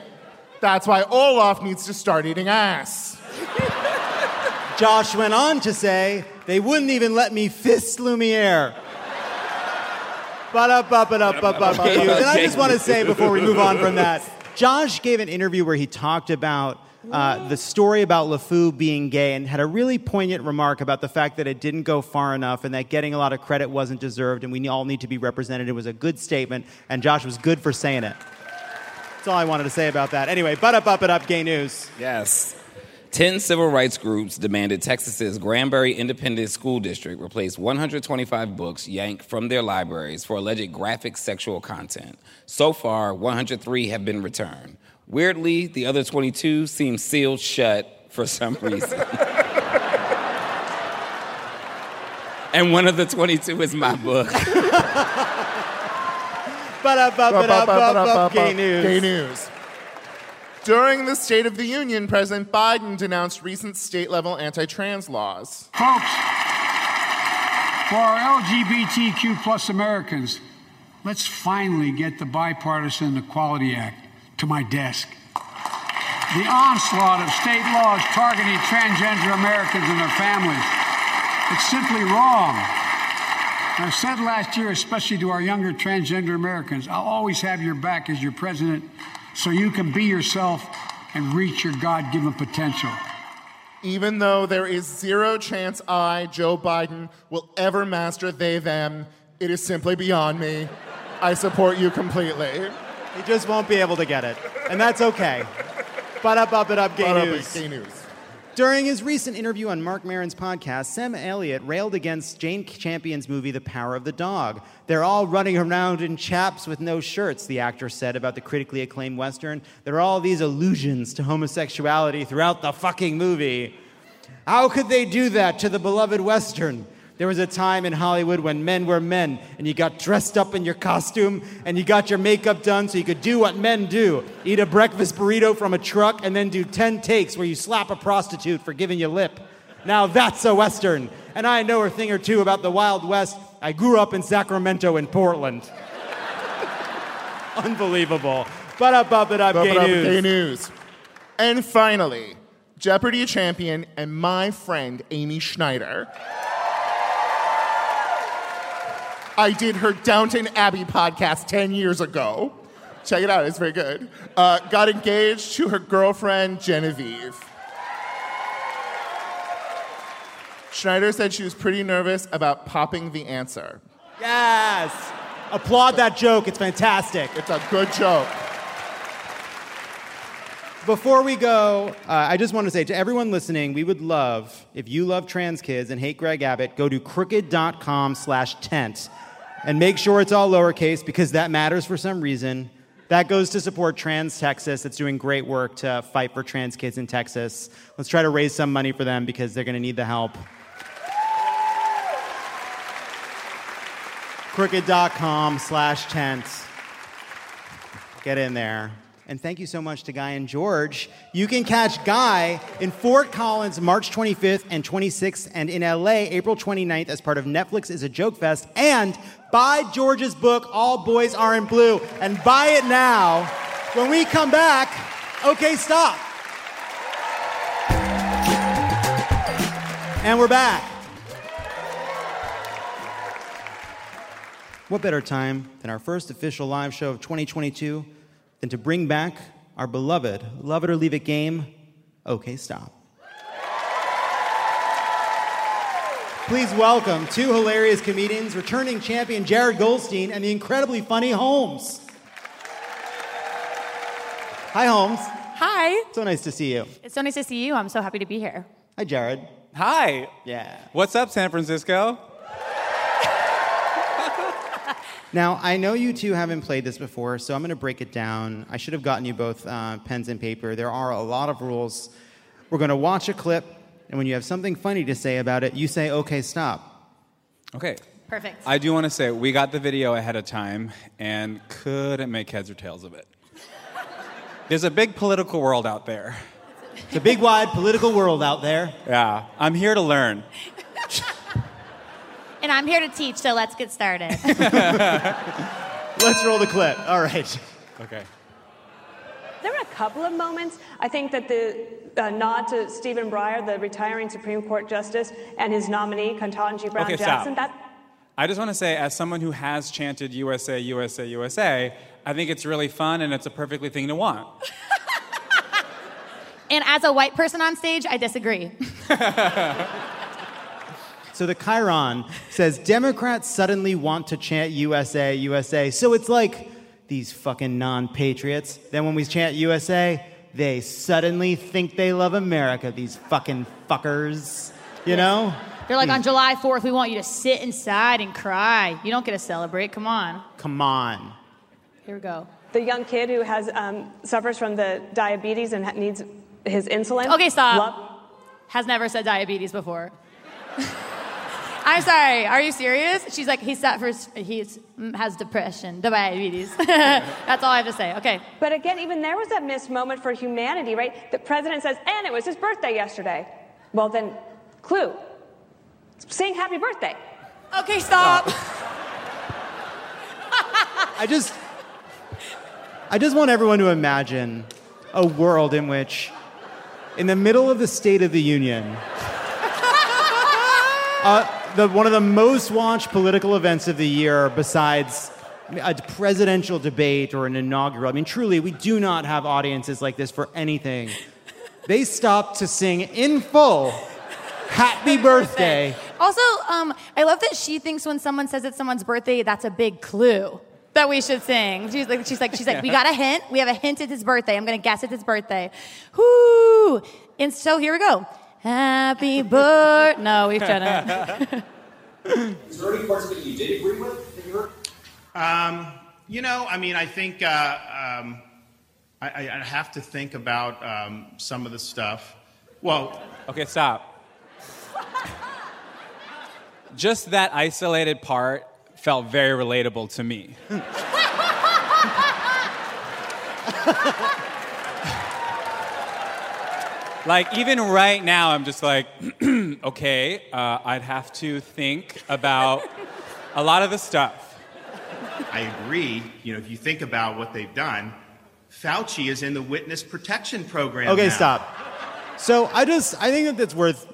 that's why Olaf needs to start eating ass. Josh went on to say, they wouldn't even let me fist Lumiere. And I just want to say before we move on from that, Josh gave an interview where he talked about uh, the story about LeFou being gay and had a really poignant remark about the fact that it didn't go far enough and that getting a lot of credit wasn't deserved and we all need to be represented. It was a good statement, and Josh was good for saying it. That's all I wanted to say about that. Anyway, butt up, up it up, gay news. Yes. Ten civil rights groups demanded Texas's Granbury Independent School District replace 125 books yanked from their libraries for alleged graphic sexual content. So far, 103 have been returned. Weirdly, the other 22 seem sealed shut for some reason. and one of the 22 is my book. Ba-da-ba-ba-da-ba-ba, Gay news. Gay news. During the State of the Union, President Biden denounced recent state level anti trans laws. Folks, for our LGBTQ plus Americans, let's finally get the Bipartisan Equality Act to my desk. The onslaught of state laws targeting transgender Americans and their families. It's simply wrong. I said last year, especially to our younger transgender Americans, I'll always have your back as your president so you can be yourself and reach your God given potential. Even though there is zero chance I, Joe Biden, will ever master they, them, it is simply beyond me. I support you completely. He just won't be able to get it. And that's okay. But up, up, it up, gay Ba-da-ba, news. Gay news. During his recent interview on Marc Maron's podcast, Sam Elliott railed against Jane Campion's movie The Power of the Dog. They're all running around in chaps with no shirts, the actor said about the critically acclaimed Western. There are all these allusions to homosexuality throughout the fucking movie. How could they do that to the beloved Western? There was a time in Hollywood when men were men, and you got dressed up in your costume, and you got your makeup done so you could do what men do eat a breakfast burrito from a truck, and then do 10 takes where you slap a prostitute for giving you lip. Now that's a Western. And I know a thing or two about the Wild West. I grew up in Sacramento and Portland. Unbelievable. But up, up, it up, gay Ba-ba-da, news. Gay news. And finally, Jeopardy champion and my friend Amy Schneider. I did her Downton Abbey podcast 10 years ago. Check it out, it's very good. Uh, got engaged to her girlfriend, Genevieve. Schneider said she was pretty nervous about popping the answer. Yes. Applaud that joke. It's fantastic. It's a good joke. Before we go, uh, I just want to say to everyone listening, we would love if you love trans kids and hate Greg Abbott, go to crooked.com slash tent and make sure it's all lowercase because that matters for some reason. That goes to support Trans Texas. That's doing great work to fight for trans kids in Texas. Let's try to raise some money for them because they're going to need the help. crooked.com slash tent. Get in there. And thank you so much to Guy and George. You can catch Guy in Fort Collins March 25th and 26th, and in LA April 29th as part of Netflix is a Joke Fest. And buy George's book, All Boys Aren't Blue, and buy it now. When we come back, okay, stop. And we're back. What better time than our first official live show of 2022 than to bring back our beloved Love It or Leave It game, OK Stop. Please welcome two hilarious comedians, returning champion Jared Goldstein and the incredibly funny Holmes. Hi, Holmes. Hi. So nice to see you. It's so nice to see you. I'm so happy to be here. Hi, Jared. Hi. Yeah. What's up, San Francisco? Now, I know you two haven't played this before, so I'm going to break it down. I should have gotten you both uh, pens and paper. There are a lot of rules. We're going to watch a clip, and when you have something funny to say about it, you say, okay, stop. Okay. Perfect. I do want to say we got the video ahead of time and couldn't make heads or tails of it. There's a big political world out there. It's a big, wide political world out there. Yeah. I'm here to learn. And I'm here to teach, so let's get started. Let's roll the clip. All right. Okay. There were a couple of moments. I think that the uh, nod to Stephen Breyer, the retiring Supreme Court Justice, and his nominee, Ketanji Brown Okay, Jackson, stop. that I just want to say, as someone who has chanted USA, USA, USA, I think it's really fun and it's a perfectly thing to want. and as a white person on stage, I disagree. So the Chiron says Democrats suddenly want to chant USA, USA. So it's like these fucking non patriots. Then when we chant USA, they suddenly think they love America, these fucking fuckers. You know? They're like, on July 4th, we want you to sit inside and cry. You don't get to celebrate. Come on. Come on. Here we go. The young kid who has um, suffers from the diabetes and ha- needs his insulin. Okay, stop. Love- Has never said diabetes before. I'm sorry. Are you serious? She's like, he suffers, he has depression, diabetes. That's all I have to say. Okay. But again, even there was that missed moment for humanity, right? The president says, and it was his birthday yesterday. Well, then, clue. Sing happy birthday. Okay, stop. I just I just want everyone to imagine a world in which in the middle of the State of the Union uh, the, one of the most watched political events of the year besides a presidential debate or an inaugural. I mean, truly, we do not have audiences like this for anything. They stopped to sing in full Happy Birthday. Also, um, I love that she thinks when someone says it's someone's birthday, that's a big clue that we should sing. She's like, she's like, she's like, we got a hint. We have a hint at his birthday. I'm gonna guess it's his birthday. Whoo! And so here we go. Happy birthday. No, we've done it. Is there any parts of it you did agree with that you heard? Um, you know, I mean, I think uh, um, I, I I have to think about um, some of the stuff. Well, Okay, stop. Just that isolated part felt very relatable to me. like, even right now, I'm just like, okay, uh, I'd have to think about a lot of the stuff. I agree. You know, if you think about what they've done, Fauci is in the witness protection program. Okay, now. stop. So I just I think that that's worth.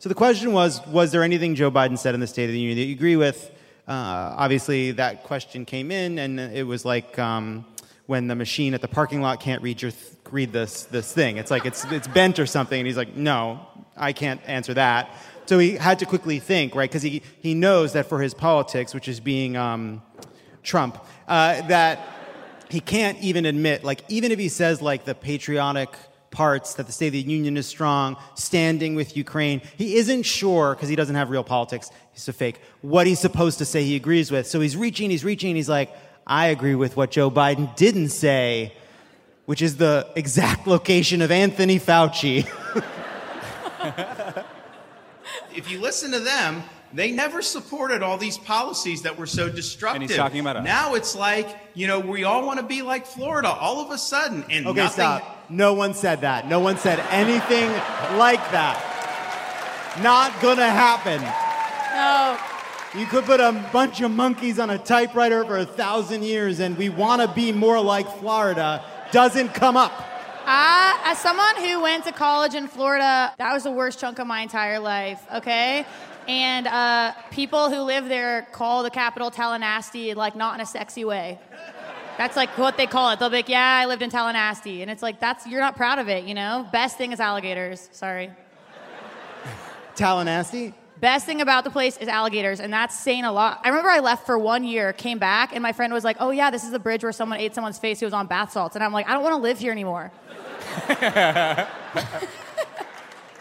So the question was: Was there anything Joe Biden said in the State of the Union that you agree with? Uh, obviously, that question came in, and it was like um, when the machine at the parking lot can't read your th- read this this thing. It's like it's it's bent or something, and he's like, "No, I can't answer that." So he had to quickly think, right? Because he he knows that for his politics, which is being um, Trump, uh, that he can't even admit, like, even if he says, like, the patriotic parts that the State of the Union is strong, standing with Ukraine, he isn't sure, because he doesn't have real politics, he's a fake, what he's supposed to say he agrees with. So he's reaching, he's reaching, he's like, I agree with what Joe Biden didn't say, which is the exact location of Anthony Fauci. If you listen to them, they never supported all these policies that were so destructive. And he's talking about us. Now it's like, you know, we all want to be like Florida all of a sudden, and Okay, nothing. stop. No one said that. No one said anything like that. Not gonna happen. No. You could put a bunch of monkeys on a typewriter for a thousand years, and we want to be more like Florida doesn't come up. Uh, as someone who went to college in Florida, that was the worst chunk of my entire life, okay? And uh, people who live there call the capital Tallahassee, like not in a sexy way. That's like what they call it. They'll be like, yeah, I lived in Tallahassee. And it's like, that's, you're not proud of it, you know? Best thing is alligators. Sorry. Tallahassee? Best thing about the place is alligators, and that's saying a lot. I remember I left for one year, came back, and my friend was like, oh, yeah, this is the bridge where someone ate someone's face who was on bath salts. And I'm like, I don't want to live here anymore.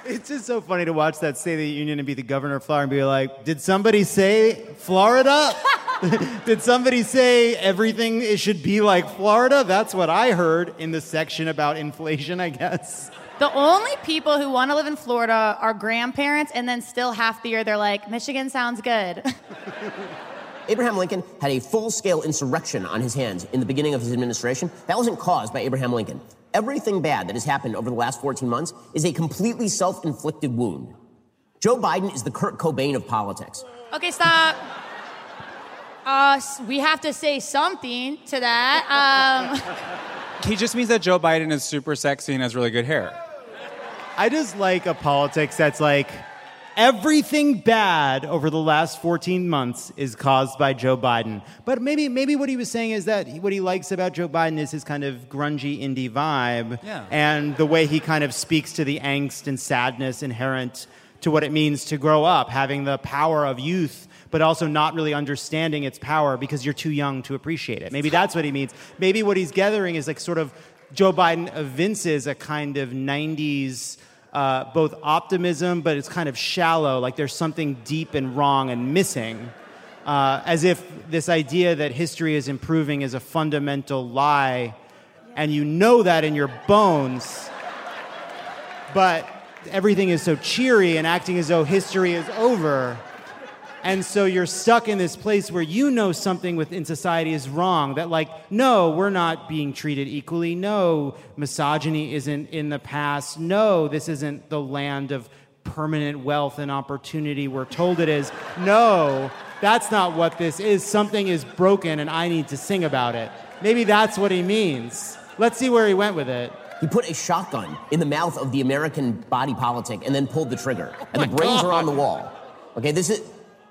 It's just so funny to watch that State of the Union and be the governor of Florida and be like, did somebody say Florida? did somebody say everything it should be like Florida? That's what I heard in the section about inflation, I guess. The only people who want to live in Florida are grandparents, and then still half the year they're like, Michigan sounds good. Abraham Lincoln had a full scale insurrection on his hands in the beginning of his administration. That wasn't caused by Abraham Lincoln. Everything bad that has happened over the last 14 months is a completely self inflicted wound. Joe Biden is the Kurt Cobain of politics. okay, stop. Uh, we have to say something to that. Um, He just means that Joe Biden is super sexy and has really good hair. I just like a politics that's like everything bad over the last 14 months is caused by Joe Biden. But maybe maybe what he was saying is that what he likes about Joe Biden is his kind of grungy indie vibe Yeah. and the way he kind of speaks to the angst and sadness inherent to what it means to grow up, having the power of youth but also not really understanding its power because you're too young to appreciate it. Maybe that's what he means. Maybe what he's gathering is like sort of Joe Biden evinces a kind of 90s uh, both optimism, but it's kind of shallow, like there's something deep and wrong and missing. Uh, as if this idea that history is improving is a fundamental lie, and you know that in your bones, but everything is so cheery and acting as though history is over. And so you're stuck in this place where you know something within society is wrong. That, like, no, we're not being treated equally. No, misogyny isn't in the past. No, this isn't the land of permanent wealth and opportunity we're told it is. No, that's not what this is. Something is broken and I need to sing about it. Maybe that's what he means. Let's see where he went with it. He put a shotgun in the mouth of the American body politic and then pulled the trigger. And oh the brains are on the wall. Okay, this is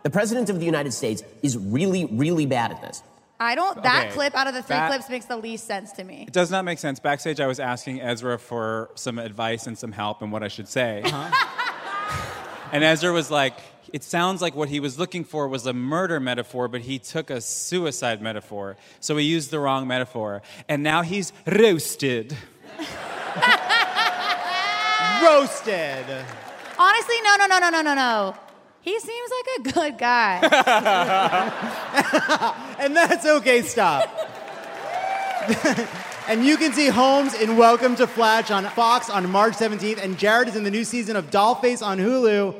the president of the United States is really, really bad at this. I don't. That Okay, clip out of the three that- clips makes the least sense to me. It does not make sense. Backstage, I was asking Ezra for some advice and some help and what I should say. Uh-huh. and Ezra was like, it sounds like what he was looking for was a murder metaphor, but he took a suicide metaphor. So he used the wrong metaphor. And now he's roasted. Roasted. Honestly, no, no, no, no, no, no, no. He seems like a good guy. and that's okay, stop. and you can see Holmes in Welcome to Flatch on Fox on March 17th, and Jared is in the new season of Dollface on Hulu.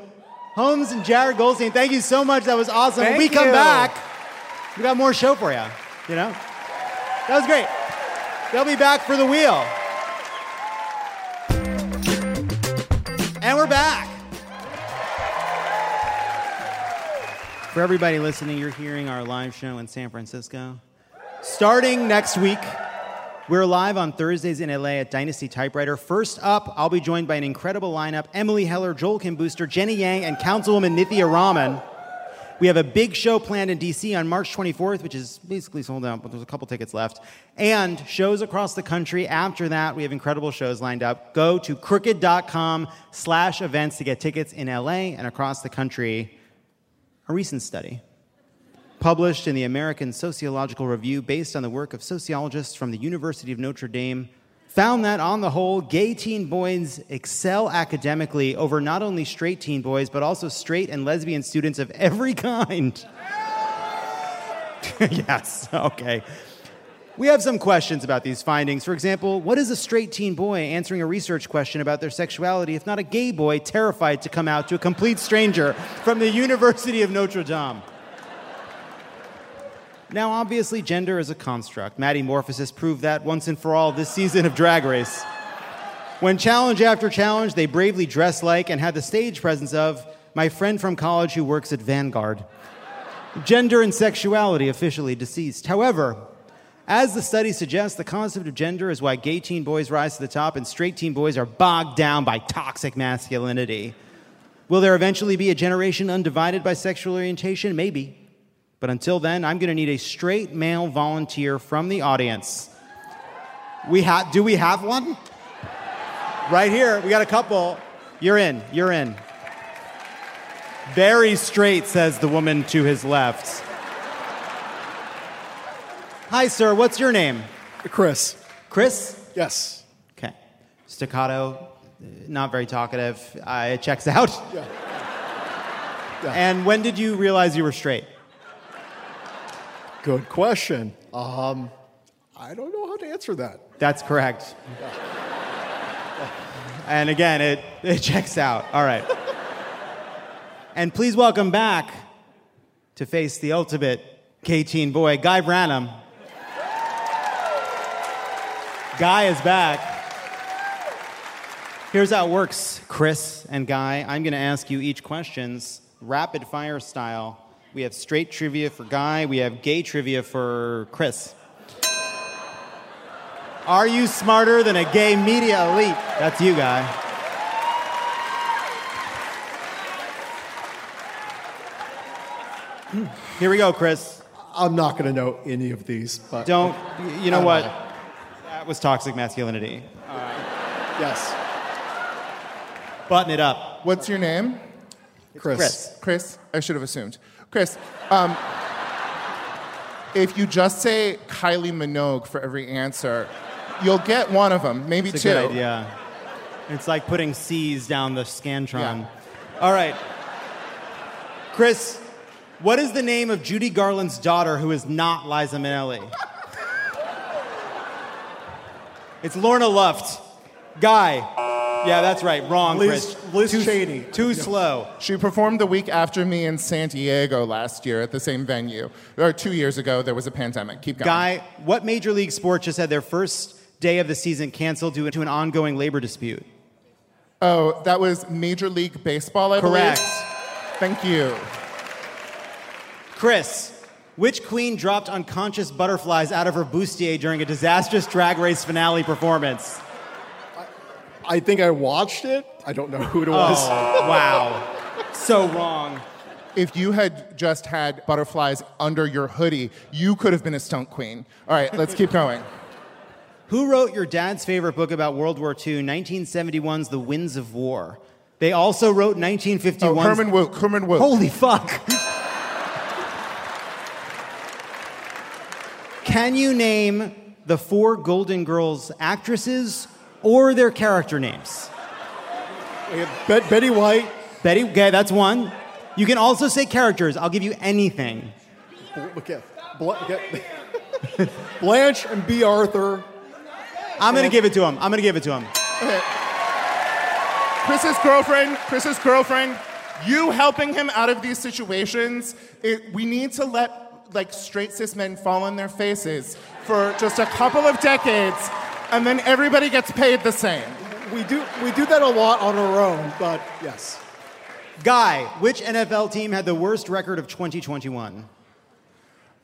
Holmes and Jared Goldstein, thank you so much. That was awesome. when Thank we come you. back, we got more show for you. You know? That was great. They'll be back for the wheel. And we're back. For everybody listening, you're hearing our live show in San Francisco. Starting next week, we're live on Thursdays in LA at Dynasty Typewriter. First up, I'll be joined by an incredible lineup Emily Heller, Joel Kim Booster, Jenny Yang, and Councilwoman Nithya Raman. We have a big show planned in DC on March 24th, which is basically sold out, but there's a couple tickets left. And shows across the country. After that, we have incredible shows lined up. Go to crooked.com slash events to get tickets in LA and across the country. A recent study published in the American Sociological Review based on the work of sociologists from the University of Notre Dame found that on the whole gay teen boys excel academically over not only straight teen boys but also straight and lesbian students of every kind. yes, okay. We have some questions about these findings. For example, what is a straight teen boy answering a research question about their sexuality if not a gay boy terrified to come out to a complete stranger from the University of Notre Dame? Now, obviously, gender is a construct. Maddie Morphosis proved that once and for all this season of Drag Race. When challenge after challenge, they bravely dressed like and had the stage presence of my friend from college who works at Vanguard. Gender and sexuality officially deceased. However, as the study suggests, the concept of gender is why gay teen boys rise to the top and straight teen boys are bogged down by toxic masculinity. Will there eventually be a generation undivided by sexual orientation? Maybe. But until then, I'm going to need a straight male volunteer from the audience. We ha- do we have one? Right here. We got a couple. You're in. You're in. Very straight, says the woman to his left. Hi, sir. What's your name? Chris. Chris? Yes. Okay. Staccato, uh, not very talkative. Uh, it checks out. Yeah. And when did you realize you were straight? Good question. Um, I don't know how to answer that. That's correct. And again, it, it checks out. All right. And please welcome back to face the ultimate K teen boy, Guy Branum. Guy is back. Here's how it works, Chris and Guy. I'm going to ask you each questions rapid fire style. We have straight trivia for Guy, we have gay trivia for Chris. Are you smarter than a gay media elite? That's you, Guy. Hmm. Here we go, Chris. I'm not going to know any of these, but Don't, you know what? don't That was toxic masculinity. Yes. Button it up. What's your name? Chris. Chris. Chris. I should have assumed. Chris. Um, if you just say Kylie Minogue for every answer, You'll get one of them, maybe It's a two. good idea. It's like putting C's down the Scantron. Yeah. All right. Chris, what is the name of Judy Garland's daughter who is not Liza Minnelli? It's Lorna Luft. Guy. Yeah, that's right. Wrong, Liz- Chris. Liz too, Cheney. Too slow. She performed the week after me in San Diego last year at the same venue. Or two years ago, there was a pandemic. Keep going. Guy, what major league sport just had their first day of the season canceled due to an ongoing labor dispute? Oh, that was Major League Baseball, I Correct. believe. Thank you. Chris, which queen dropped unconscious butterflies out of her bustier during a disastrous drag race finale performance? I think I watched it. I don't know who it oh, was. Oh, wow. So wrong. If you had just had butterflies under your hoodie, you could have been a stunt queen. All right, let's keep going. Who wrote your dad's favorite book about World War II, 1971's The Winds of War? They also wrote 1951's. Oh, Herman Wouk. Herman Wouk. Holy fuck. Can you name the four Golden Girls actresses or their character names? Bet- Betty White. Betty, okay, that's one. You can also say characters. I'll give you anything. Okay. Bl- okay. Blanche and Bea Arthur. I'm gonna give it to him. I'm gonna give it to him. Okay. Chris's girlfriend, Chris's girlfriend, you helping him out of these situations, it, we need to let like straight cis men fall on their faces for just a couple of decades, and then everybody gets paid the same. We do we do that a lot on our own, but yes. Guy, which NFL team had the worst record of 2021?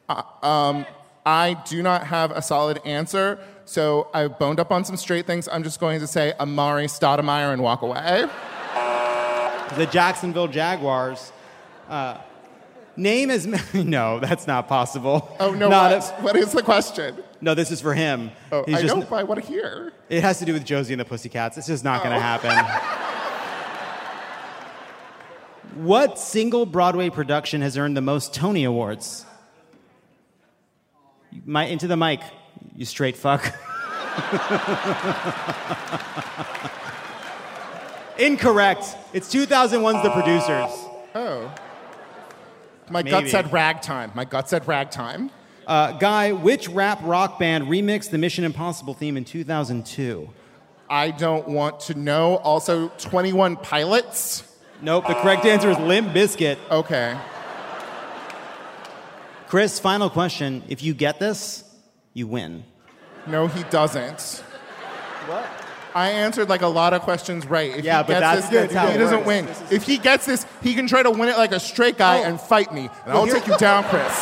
Uh, um, I do not have a solid answer, so I boned up on some straight things. I'm just going to say Amar'e Stoudemire and walk away. The Jacksonville Jaguars. Uh, name as many. No, that's not possible. Oh no! Not what? what is the question? No, this is for him. Oh, He's I just- know, but I want to hear. It has to do with Josie and the Pussycats. It's just not going to Oh. happen. what single Broadway production has earned the most Tony Awards? My, into the mic, you straight fuck. Incorrect. It's 2001's The Producers. Oh. My Maybe. gut said ragtime. My gut said ragtime. Uh, Guy, which rap rock band remixed the Mission Impossible theme in 2002? I don't want to know. Also, 21 Pilots. Nope, the correct answer is Limp Bizkit. Okay. Chris, final question. If you get this, you win. No, he doesn't. What? I answered like a lot of questions right. If Yeah, he but gets that's- this, that's how he it doesn't works. win. If he gets this, he can try to win it like a straight guy and fight me, and Well, I'll here- take you down, Chris.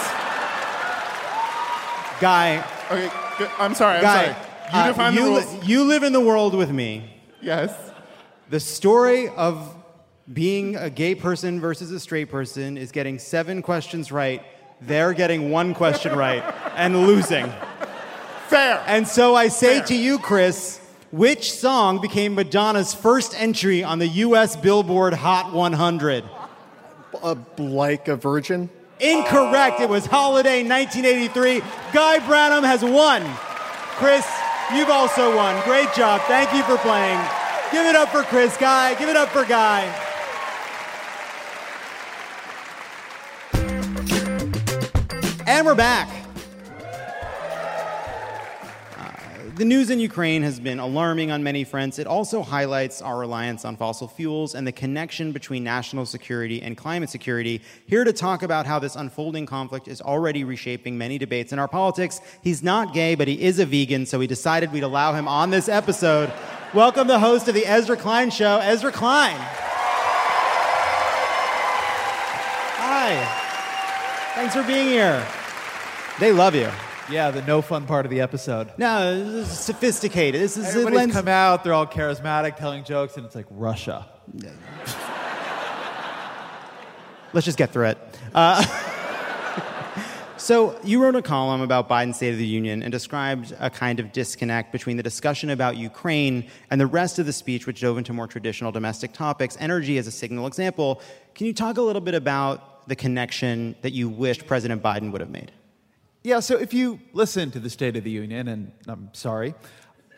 Guy, Okay, good. I'm sorry. I'm Guy, sorry. You uh, define you, the li- rules. you live in the world with me. Yes. The story of being a gay person versus a straight person is getting seven questions right. They're getting one question right and losing. Fair. And so I say to you, Chris, which song became Madonna's first entry on the US Billboard Hot 100? Uh, like a virgin. Incorrect. It was Holiday 1983. Guy Branum has won. Chris, you've also won. Great job. Thank you for playing. Give it up for Chris. Guy, give it up for Guy. And we're back. The news in Ukraine has been alarming on many fronts. It also highlights our reliance on fossil fuels and the connection between national security and climate security. Here to talk about how this unfolding conflict is already reshaping many debates in our politics. He's not gay, but he is a vegan, so we decided we'd allow him on this episode. Welcome the host of the Ezra Klein Show, Ezra Klein. Hi. Thanks for being here. They love you. Yeah, the no fun part of the episode. No, this is sophisticated. This is Everybody's lends- come out, they're all charismatic, telling jokes, and it's like Russia. Let's just get through it. Uh, so, you wrote a column about Biden's State of the Union and described a kind of disconnect between the discussion about Ukraine and the rest of the speech, which dove into more traditional domestic topics, energy as a signal example. Can you talk a little bit about the connection that you wished President Biden would have made? Yeah, so if you listen to the State of the Union, and I'm sorry,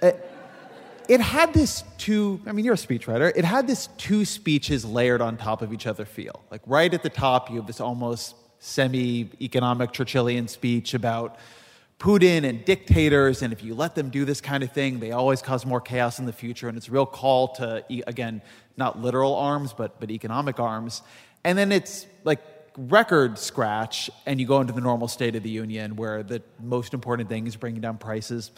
it had this two, I mean, you're a speechwriter, it had this two speeches layered on top of each other feel. Like right at the top, you have this almost semi economic Churchillian speech about Putin and dictators, and if you let them do this kind of thing, they always cause more chaos in the future. And it's a real call to, again, not literal arms, but, but economic arms. And then it's like record scratch, and you go into the normal State of the Union where the most important thing is bringing down prices.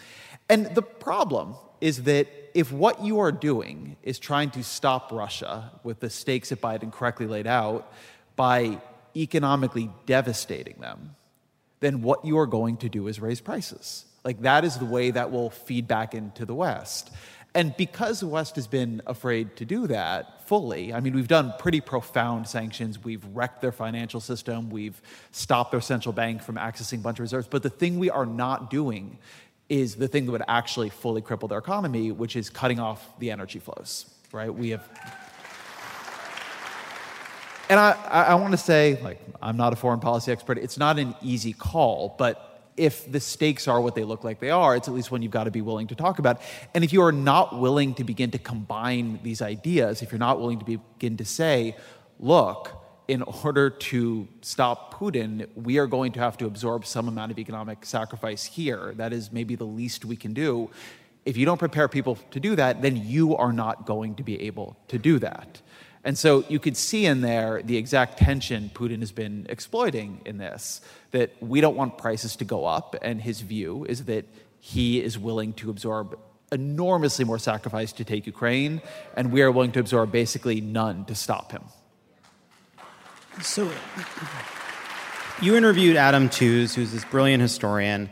And the problem is that if what you are doing is trying to stop Russia with the stakes that Biden correctly laid out by economically devastating them, then what you are going to do is raise prices. Like that is the way that will feed back into the West. And because the West has been afraid to do that fully, I mean, we've done pretty profound sanctions. We've wrecked their financial system. We've stopped their central bank from accessing a bunch of reserves. But the thing we are not doing is the thing that would actually fully cripple their economy, which is cutting off the energy flows, right? We have. And I, I, I want to say, like, I'm not a foreign policy expert. It's not an easy call, but if the stakes are what they look like they are, it's at least one you've got to be willing to talk about. And if you are not willing to begin to combine these ideas, if you're not willing to begin to say, look, in order to stop Putin, we are going to have to absorb some amount of economic sacrifice here. That is maybe the least we can do. If you don't prepare people to do that, then you are not going to be able to do that. And so you could see in there the exact tension Putin has been exploiting in this that we don't want prices to go up. And his view is that he is willing to absorb enormously more sacrifice to take Ukraine, and we are willing to absorb basically none to stop him. So, you interviewed Adam Tooze, who's this brilliant historian,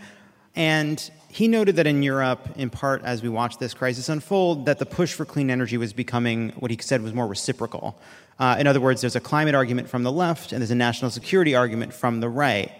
and he noted that in Europe, in part as we watched this crisis unfold, that the push for clean energy was becoming what he said was more reciprocal. Uh, in other words, there's a climate argument from the left, and there's a national security argument from the right.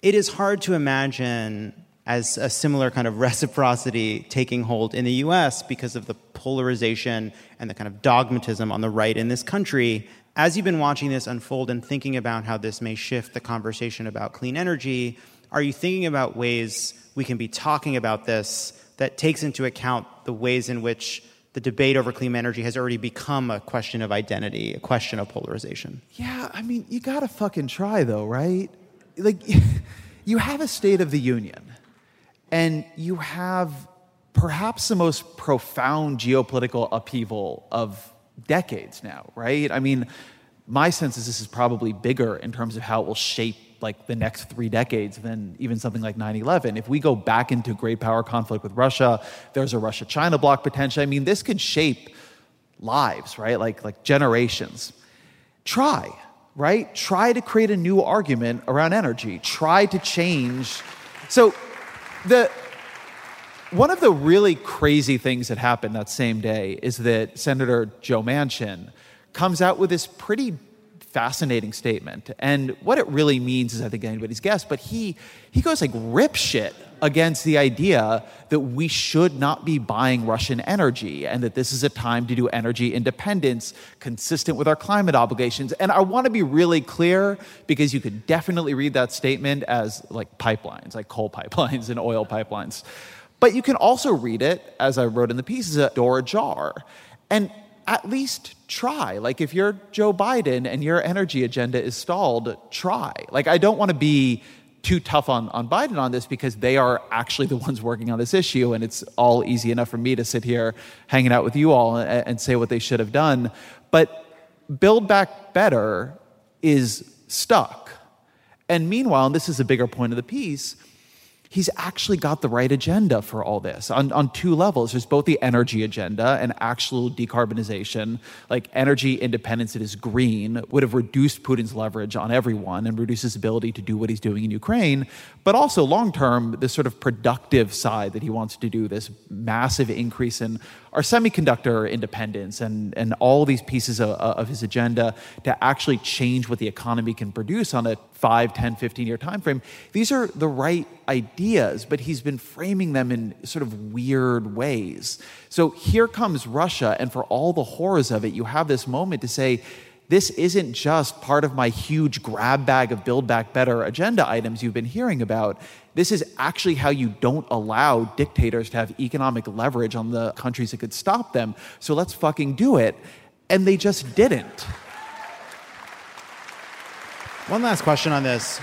It is hard to imagine as a similar kind of reciprocity taking hold in the US because of the polarization and the kind of dogmatism on the right in this country as you've been watching this unfold and thinking about how this may shift the conversation about clean energy, are you thinking about ways we can be talking about this that takes into account the ways in which the debate over clean energy has already become a question of identity, a question of polarization? Yeah, I mean, you gotta fucking try though, right? Like, you have a State of the Union, and you have perhaps the most profound geopolitical upheaval of decades now, right? I mean, my sense is this is probably bigger in terms of how it will shape like the next three decades than even something like 9-11 if we go back into great power conflict with russia there's a russia-china block potential i mean this could shape lives right? Like like generations. Try right? Try to create a new argument around energy. Try to change. So the one of the really crazy things that happened that same day is that Senator Joe Manchin comes out with this pretty fascinating statement. And what it really means is, I think anybody's guess, but he he goes like rip shit against the idea that we should not be buying Russian energy and that this is a time to do energy independence consistent with our climate obligations. And I want to be really clear because you could definitely read that statement as like pipelines, like coal pipelines and oil pipelines. But you can also read it, as I wrote in the piece, as a door ajar. And at least try. Like if you're Joe Biden and your energy agenda is stalled, try. Like I don't want to be too tough on, on Biden on this because they are actually the ones working on this issue, and it's all easy enough for me to sit here hanging out with you all and, and say what they should have done. But Build Back Better is stuck. And meanwhile, and this is a bigger point of the piece, he's actually got the right agenda for all this on, on two levels. There's both the energy agenda and actual decarbonization, like energy independence that is green, would have reduced Putin's leverage on everyone and reduced his ability to do what he's doing in Ukraine. But also, long term, this sort of productive side that he wants to do, this massive increase in our semiconductor independence and, and all these pieces of, of his agenda to actually change what the economy can produce on a 5, 10, 15 year time frame. These are the right ideas, but he's been framing them in sort of weird ways. So here comes Russia, and for all the horrors of it, you have this moment to say, this isn't just part of my huge grab bag of Build Back Better agenda items you've been hearing about. This is actually how you don't allow dictators to have economic leverage on the countries that could stop them. So let's fucking do it. And they just didn't. One last question on this.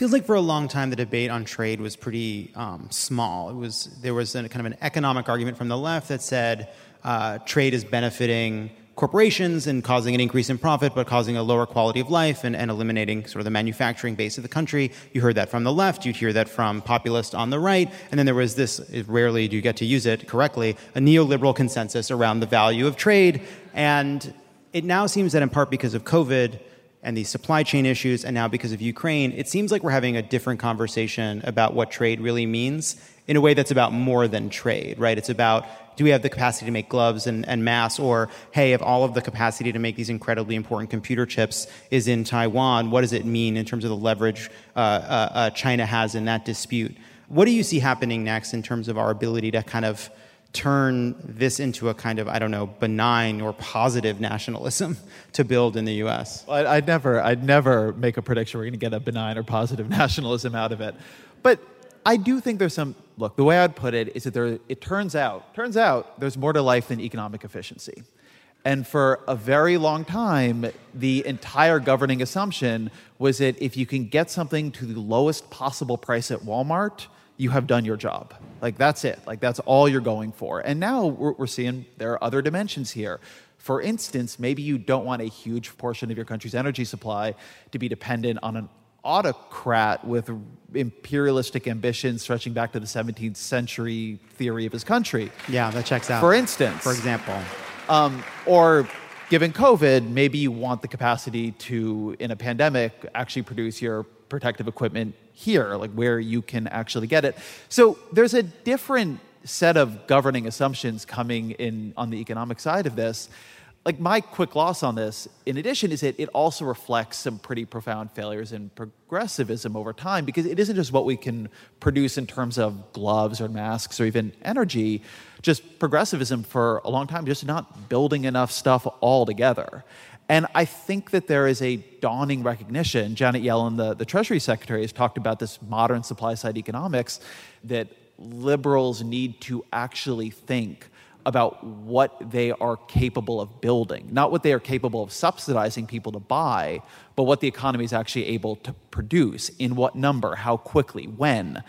Feels like for a long time the debate on trade was pretty um, small. It was there was a, kind of an economic argument from the left that said uh, trade is benefiting corporations and causing an increase in profit, but causing a lower quality of life and, and eliminating sort of the manufacturing base of the country. You heard that from the left. You'd hear that from populists on the right. And then there was this, rarely do you get to use it correctly, a neoliberal consensus around the value of trade. And it now seems that in part because of COVID, and these supply chain issues, and now because of Ukraine, it seems like we're having a different conversation about what trade really means in a way that's about more than trade, right? It's about do we have the capacity to make gloves and, and masks, or hey, if all of the capacity to make these incredibly important computer chips is in Taiwan, what does it mean in terms of the leverage uh, uh, uh, China has in that dispute? What do you see happening next in terms of our ability to kind of turn this into a kind of I don't know benign or positive nationalism to build in the U.S. Well, I'd never, I'd never make a prediction we're going to get a benign or positive nationalism out of it, but I do think there's some. Look, the way I'd put it is that there. It turns out, turns out, there's more to life than economic efficiency. And for a very long time, the entire governing assumption was that if you can get something to the lowest possible price at Walmart, you have done your job. Like that's it. Like that's all you're going for. And now we're, we're seeing there are other dimensions here. For instance, maybe you don't want a huge portion of your country's energy supply to be dependent on an autocrat with imperialistic ambitions stretching back to the 17th century theory of his country. Yeah, that checks out. For instance, for example, um, or given COVID, maybe you want the capacity to, in a pandemic, actually produce your protective equipment here, like where you can actually get it. So there's a different set of governing assumptions coming in on the economic side of this. Like my quick loss on this, in addition, is that it also reflects some pretty profound failures in progressivism over time because it isn't just what we can produce in terms of gloves or masks or even energy, just progressivism for a long time, just not building enough stuff all together. And I think that there is a dawning recognition. Janet Yellen, the, the Treasury Secretary, has talked about this modern supply side economics that liberals need to actually think about what they are capable of building, not what they are capable of subsidizing people to buy, but what the economy is actually able to produce, in what number, how quickly, when.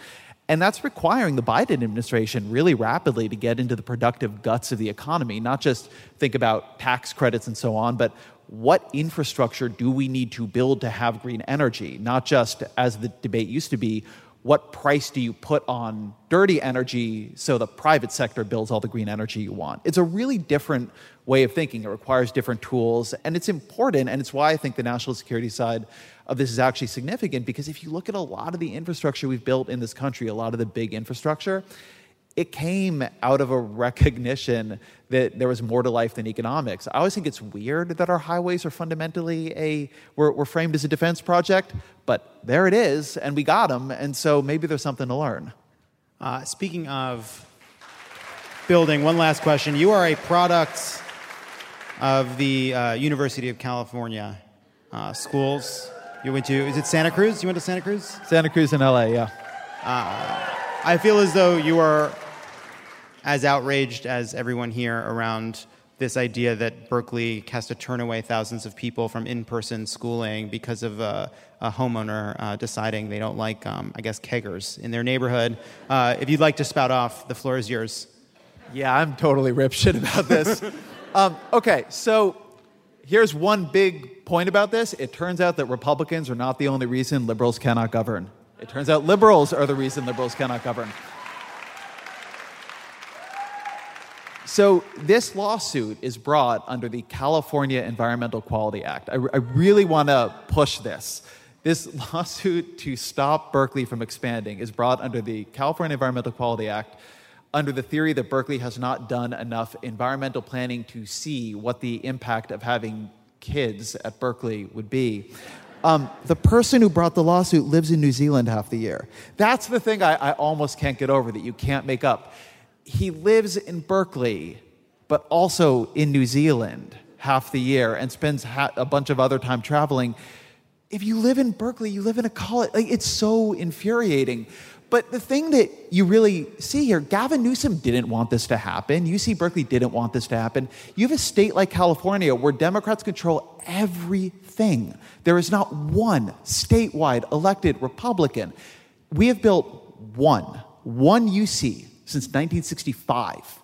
And that's requiring the Biden administration really rapidly to get into the productive guts of the economy, not just think about tax credits and so on, but what infrastructure do we need to build to have green energy? Not just, as the debate used to be, what price do you put on dirty energy so the private sector builds all the green energy you want? It's a really different way of thinking. It requires different tools, and it's important, and it's why I think the national security side of this is actually significant because if you look at a lot of the infrastructure we've built in this country, a lot of the big infrastructure, it came out of a recognition that there was more to life than economics. I always think it's weird that our highways are fundamentally a were, were framed as a defense project, but there it is, and we got them, and so maybe there's something to learn. Uh, speaking of building, one last question: You are a product of the uh, University of California uh, schools. You went to is it Santa Cruz? You went to Santa Cruz? Santa Cruz in LA, yeah. Uh, I feel as though you are as outraged as everyone here around this idea that Berkeley has to turn away thousands of people from in-person schooling because of a, a homeowner uh, deciding they don't like, um, I guess, keggers in their neighborhood. Uh, if you'd like to spout off, the floor is yours. Yeah, I'm totally ripshit about this. um, okay, so here's one big point about this. It turns out that Republicans are not the only reason liberals cannot govern. It turns out liberals are the reason liberals cannot govern. So, this lawsuit is brought under the California Environmental Quality Act. I, I really want to push this. This lawsuit to stop Berkeley from expanding is brought under the California Environmental Quality Act under the theory that Berkeley has not done enough environmental planning to see what the impact of having kids at Berkeley would be. Um, the person who brought the lawsuit lives in New Zealand half the year. That's the thing I, I almost can't get over that you can't make up he lives in Berkeley, but also in New Zealand half the year and spends ha- a bunch of other time traveling. If you live in Berkeley, you live in a college. Like, it's so infuriating. But the thing that you really see here, Gavin Newsom didn't want this to happen. UC Berkeley didn't want this to happen. You have a state like California where Democrats control everything. There is not one statewide elected Republican. We have built one, one UC since 1965.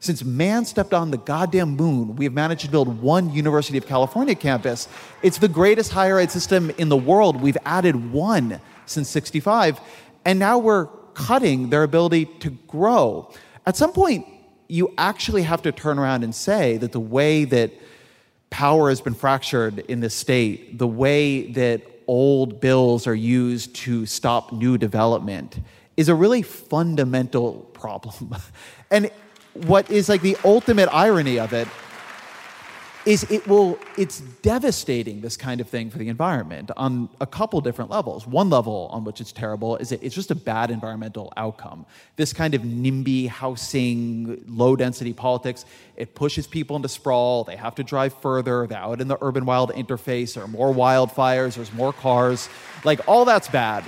Since man stepped on the goddamn moon, we have managed to build one University of California campus. It's the greatest higher ed system in the world. We've added one since 65. And now we're cutting their ability to grow. At some point, you actually have to turn around and say that the way that power has been fractured in this state, the way that old bills are used to stop new development, is a really fundamental problem. and what is like the ultimate irony of it is it will it's devastating this kind of thing for the environment on a couple different levels. One level on which it's terrible is it's just a bad environmental outcome. This kind of nimby housing low density politics it pushes people into sprawl. They have to drive further. They're out in the urban wild interface. There are more wildfires. There's more cars. Like all that's bad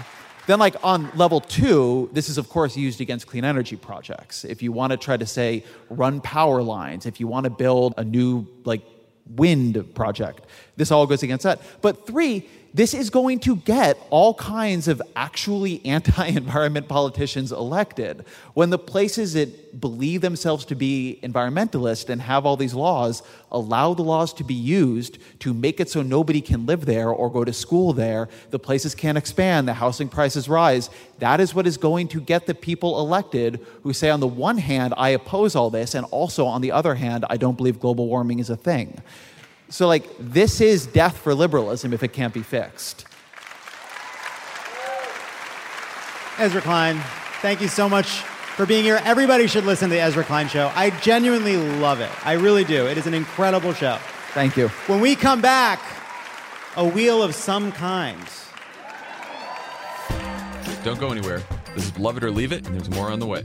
then, like on level two, this is of course used against clean energy projects. If you want to try to say run power lines, if you want to build a new like wind project. This all goes against that. But three, this is going to get all kinds of actually anti environment politicians elected. When the places that believe themselves to be environmentalist and have all these laws allow the laws to be used to make it so nobody can live there or go to school there, the places can't expand, the housing prices rise. That is what is going to get the people elected who say, on the one hand, I oppose all this, and also on the other hand, I don't believe global warming is a thing. So, like, this is death for liberalism if it can't be fixed. Ezra Klein, thank you so much for being here. Everybody should listen to the Ezra Klein show. I genuinely love it. I really do. It is an incredible show. Thank you. When we come back, a wheel of some kind. Don't go anywhere. This is Love It or Leave It, and there's more on the way.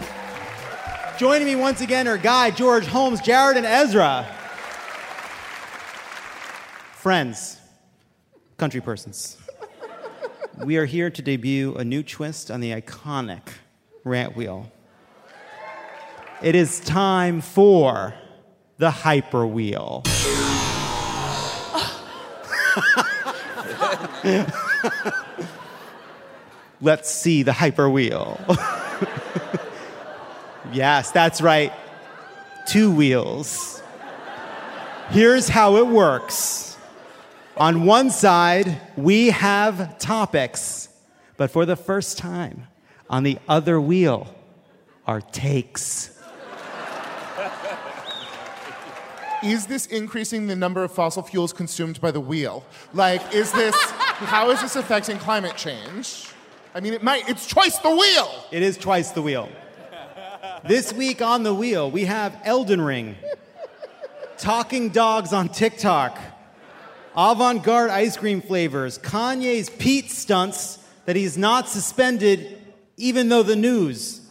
Joining me once again are Guy, George, Holmes, Jared, and Ezra. Friends, country persons, we are here to debut a new twist on the iconic rant wheel. It is time for the hyper wheel. Let's see the hyper wheel. yes, that's right. Two wheels. Here's how it works. On one side, we have topics, but for the first time, on the other wheel are takes. Is this increasing the number of fossil fuels consumed by the wheel? Like, is this, how is this affecting climate change? I mean, it might, it's twice the wheel. It is twice the wheel. This week on the wheel, we have Elden Ring, talking dogs on TikTok, avant garde ice cream flavors, Kanye's Pete stunts that he's not suspended even though the news,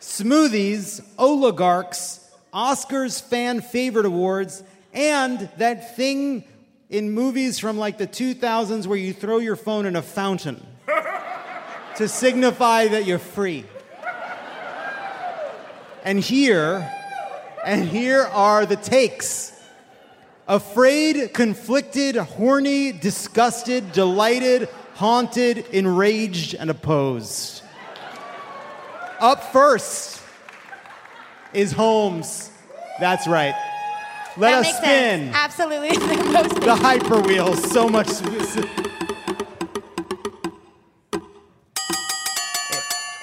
smoothies, oligarchs, Oscars fan favorite awards, and that thing in movies from like the 2000s where you throw your phone in a fountain to signify that you're free. And here, and here are the takes. Afraid, conflicted, horny, disgusted, delighted, haunted, enraged, and opposed. Up first is Holmes. That's right. Let that us spin sense. Absolutely. the the hyper wheel. So much.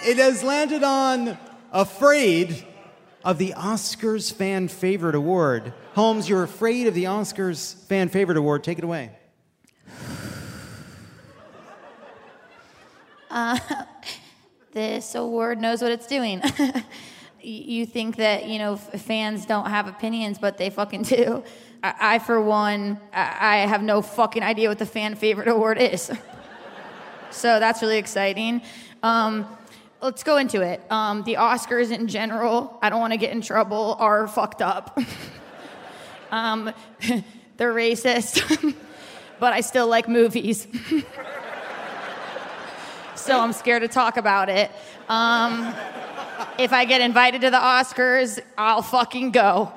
It has landed on afraid, of the Oscars Fan Favorite Award. Holmes, you're afraid of the Oscars Fan Favorite Award. Take it away. Uh, this award knows what it's doing. You think that you know fans don't have opinions, but they fucking do. I, I for one, I-, I have no fucking idea what the fan favorite award is. so that's really exciting. Um, let's go into it. Um, the Oscars in general, I don't want to get in trouble, are fucked up. um, they're racist, but I still like movies. so I'm scared to talk about it. Um, if I get invited to the Oscars, I'll fucking go.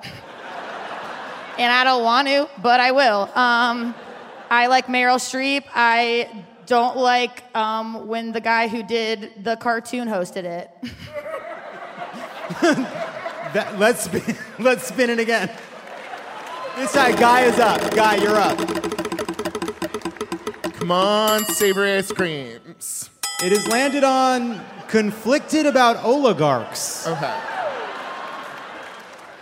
And I don't want to, but I will. Um, I like Meryl Streep. I don't like um, when the guy who did the cartoon hosted it. That, let's spin, let's spin it again. This time, Guy is up. Guy, you're up. Come on, savory ice creams. It has landed on conflicted about oligarchs. Okay.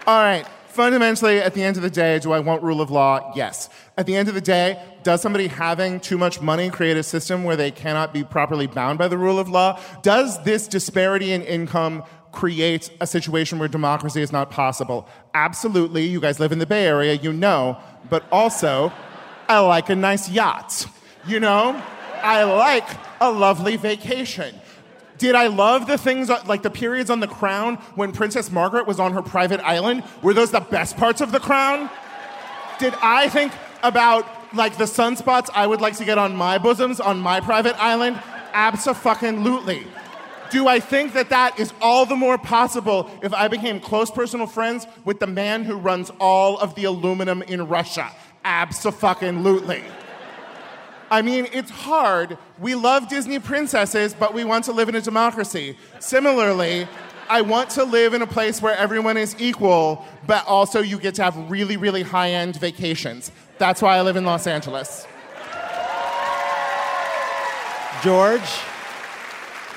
All right. Fundamentally, at the end of the day, do I want rule of law? Yes. At the end of the day, does somebody having too much money create a system where they cannot be properly bound by the rule of law? Does this disparity in income create a situation where democracy is not possible? Absolutely. You guys live in the Bay Area, you know. But also, I like a nice yacht. You know? I like a lovely vacation. Did I love the things uh, like the periods on the crown when Princess Margaret was on her private island? Were those the best parts of the crown? Did I think about like the sunspots I would like to get on my bosoms on my private island? Abso-fucking-lutely. Do I think that that is all the more possible if I became close personal friends with the man who runs all of the aluminum in Russia? Abso-fucking-lutely. I mean, it's hard. We love Disney princesses, but we want to live in a democracy. Similarly, I want to live in a place where everyone is equal, but also you get to have really, really high end vacations. That's why I live in Los Angeles. George,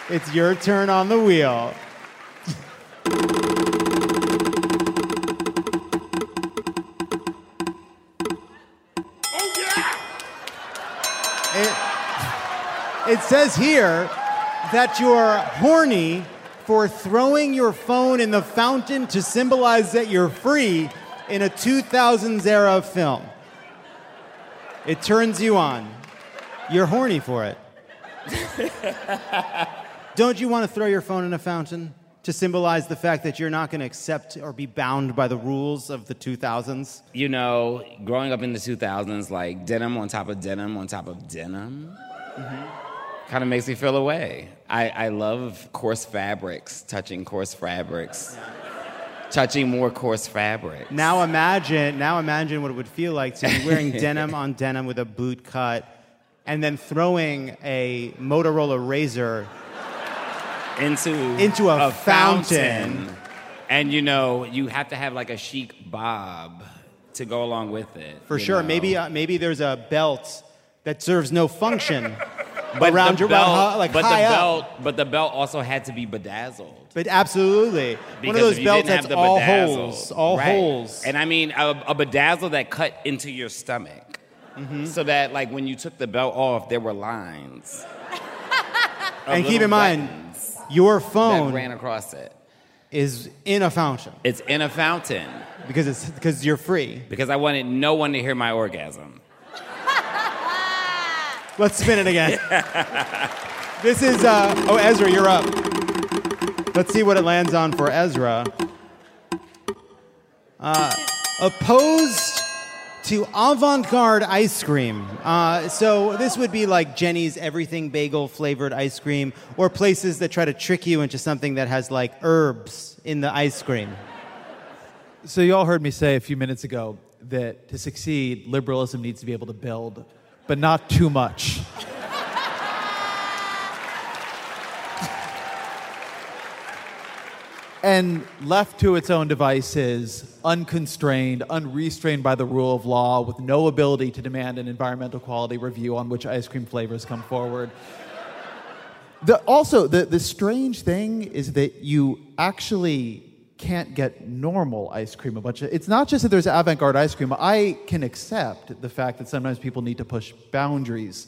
it's your turn on the wheel. It says here that you're horny for throwing your phone in the fountain to symbolize that you're free in a 2000s era film. It turns you on. You're horny for it. Don't you want to throw your phone in a fountain to symbolize the fact that you're not going to accept or be bound by the rules of the 2000s? You know, growing up in the 2000s, like denim on top of denim on top of denim, mm-hmm. Kind of makes me feel away. I, I love coarse fabrics, touching coarse fabrics, touching more coarse fabric. Now imagine, now imagine what it would feel like to be wearing denim on denim with a boot cut, and then throwing a Motorola Razr into into a, fountain. And you know, you have to have like a chic bob to go along with it. For sure. know? Maybe uh, maybe there's a belt that serves no function But around the your belt, like but high the up. belt, but the belt also had to be bedazzled. But absolutely, one of those belts that's all holes, all Right. holes. And I mean a, a bedazzle that cut into your stomach, Mm-hmm. so that like when you took the belt off, there were lines. And keep in mind, your that phone ran across it. is in a fountain It's in a fountain because it's because you're free. because I wanted no one to hear my orgasm. Let's spin it again. this is uh, oh Ezra, you're up. Let's see what it lands on for Ezra. Uh, opposed to avant-garde ice cream. Uh, so this would be like Jeni's everything bagel flavored ice cream, or places that try to trick you into something that has like herbs in the ice cream. So, you all heard me say a few minutes ago that to succeed, liberalism needs to be able to build, but not too much. and left to its own devices, unconstrained, unrestrained by the rule of law, with no ability to demand an environmental quality review on which ice cream flavors come forward. The, also, the, the strange thing is that you actually can't get normal ice cream a bunch of it's not just that there's avant-garde ice cream i can accept the fact that sometimes people need to push boundaries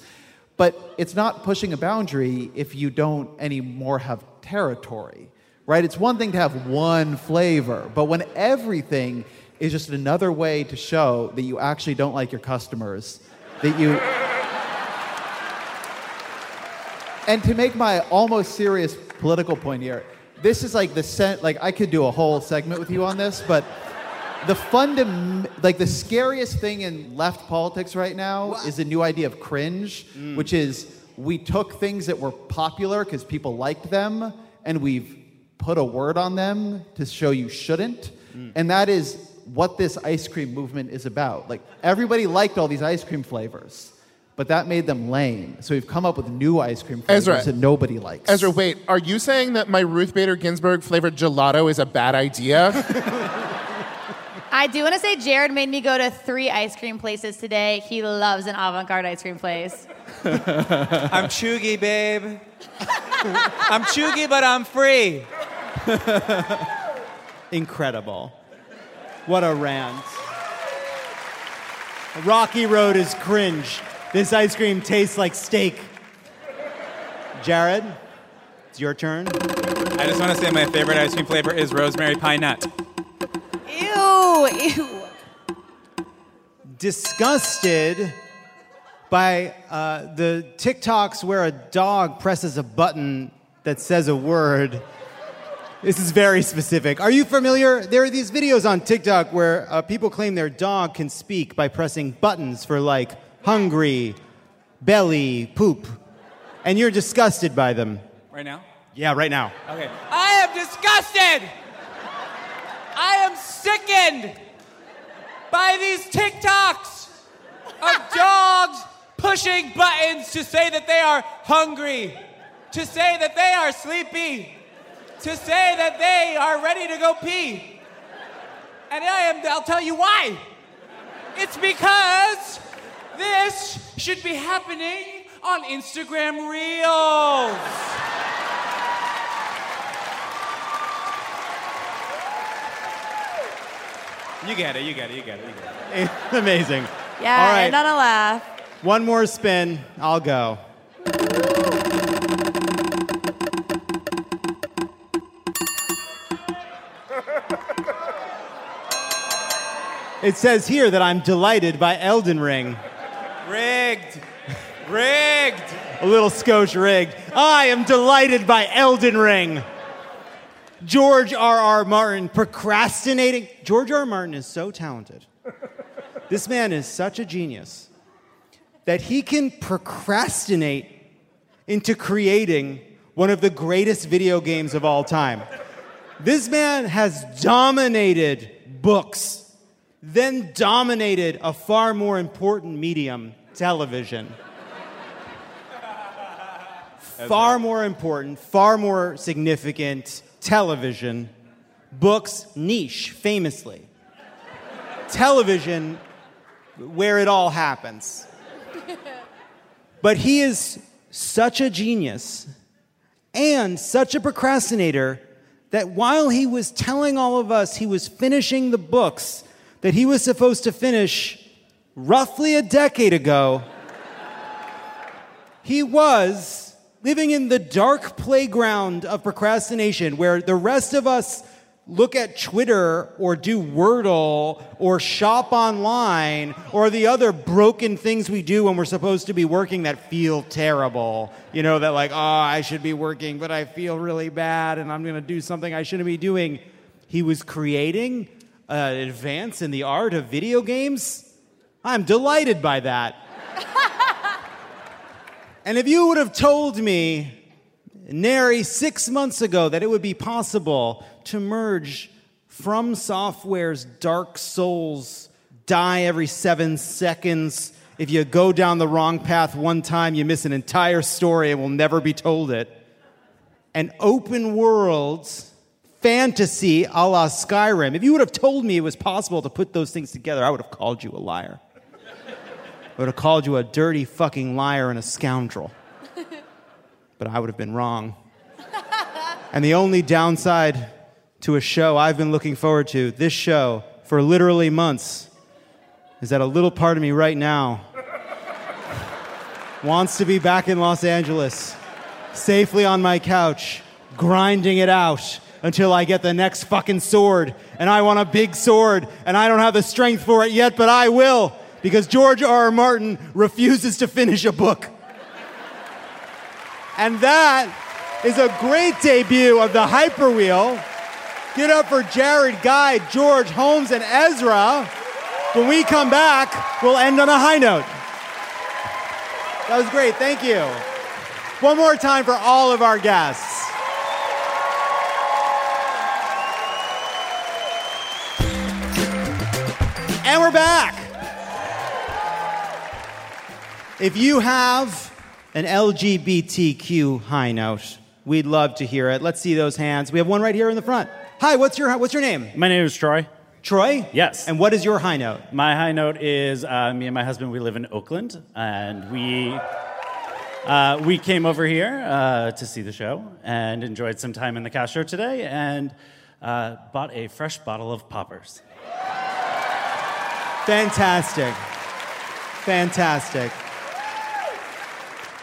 but it's not pushing a boundary if you don't anymore have territory right? It's one thing to have one flavor but when everything is just another way to show that you actually don't like your customers that you and to make my almost serious political point here, this is like the sen- like I could do a whole segment with you on this, but the fundam- like the scariest thing in left politics right now is the new idea of cringe, mm. which is we took things that were popular because people liked them and we've put a word on them to show you shouldn't. Mm. And that is what this ice cream movement is about. Like everybody liked all these ice cream flavors, but that made them lame. So we've come up with new ice cream flavors Ezra. that nobody likes. Ezra, wait, are you saying that my Ruth Bader Ginsburg flavored gelato is a bad idea? I do want to say Jared made me go to three ice cream places today. He loves an avant-garde ice cream place. I'm chuggy, babe. I'm chuggy, but I'm free. Incredible. What a rant. Rocky Road is cringe. This ice cream tastes like steak. Jared, it's your turn. I just want to say my favorite ice cream flavor is rosemary pine nut. Ew, ew. Disgusted by uh, the TikToks where a dog presses a button that says a word. This is very specific. Are you familiar? There are these videos on TikTok where uh, people claim their dog can speak by pressing buttons for like hungry, belly, poop. And you're disgusted by them. Right now? Yeah, right now. Okay. I am disgusted. I am sickened by these TikToks of dogs pushing buttons to say that they are hungry, to say that they are sleepy, to say that they are ready to go pee. And I am I'll tell you why. It's because this should be happening on Instagram Reels. You get it, you get it, you get it, you get it. Amazing. Yeah, All right. and on a laugh. One more spin. I'll go. It says here that I'm delighted by Elden Ring. Rigged. Rigged. A little Scotch rigged. I am delighted by Elden Ring. George R. R. Martin procrastinating. George R. R. Martin is so talented. This man is such a genius that he can procrastinate into creating one of the greatest video games of all time. This man has dominated books, then dominated a far more important medium, television. far more important, far more significant, television. Books, niche, famously. television, where it all happens. But he is such a genius and such a procrastinator that while he was telling all of us he was finishing the books that he was supposed to finish roughly a decade ago, he was living in the dark playground of procrastination where the rest of us look at Twitter or do Wordle or shop online or the other broken things we do when we're supposed to be working that feel terrible. You know, that like, oh, I should be working, but I feel really bad and I'm going to do something I shouldn't be doing. He was creating uh, an advance in the art of video games. I'm delighted by that. and if you would have told me nary six months ago that it would be possible to merge FromSoftware's dark souls die every seven seconds if you go down the wrong path one time you miss an entire story and will never be told it. An open world fantasy a la skyrim. If you would have told me it was possible to put those things together i would have called you a liar would have called you a dirty fucking liar and a scoundrel but I would have been wrong. and the only downside to a show I've been looking forward to, this show, for literally months, is that a little part of me right now wants to be back in Los Angeles, safely on my couch, grinding it out until I get the next fucking sword. And I want a big sword, and I don't have the strength for it yet, but I will, because George R. R. Martin refuses to finish a book. And that is a great debut of the Hyperwheel. Get up for Jared, Guy, George, Holmes, and Ezra. When we come back, we'll end on a high note. That was great. Thank you. One more time for all of our guests. And we're back. If you have an LGBTQ high note, we'd love to hear it. Let's see those hands. We have one right here in the front. Hi, what's your what's your name? My name is Troy. Troy? Yes. And what is your high note? My high note is uh, me and my husband. We live in Oakland, and we uh, we came over here uh, to see the show and enjoyed some time in the Castro today, and uh, bought a fresh bottle of poppers. Fantastic. Fantastic.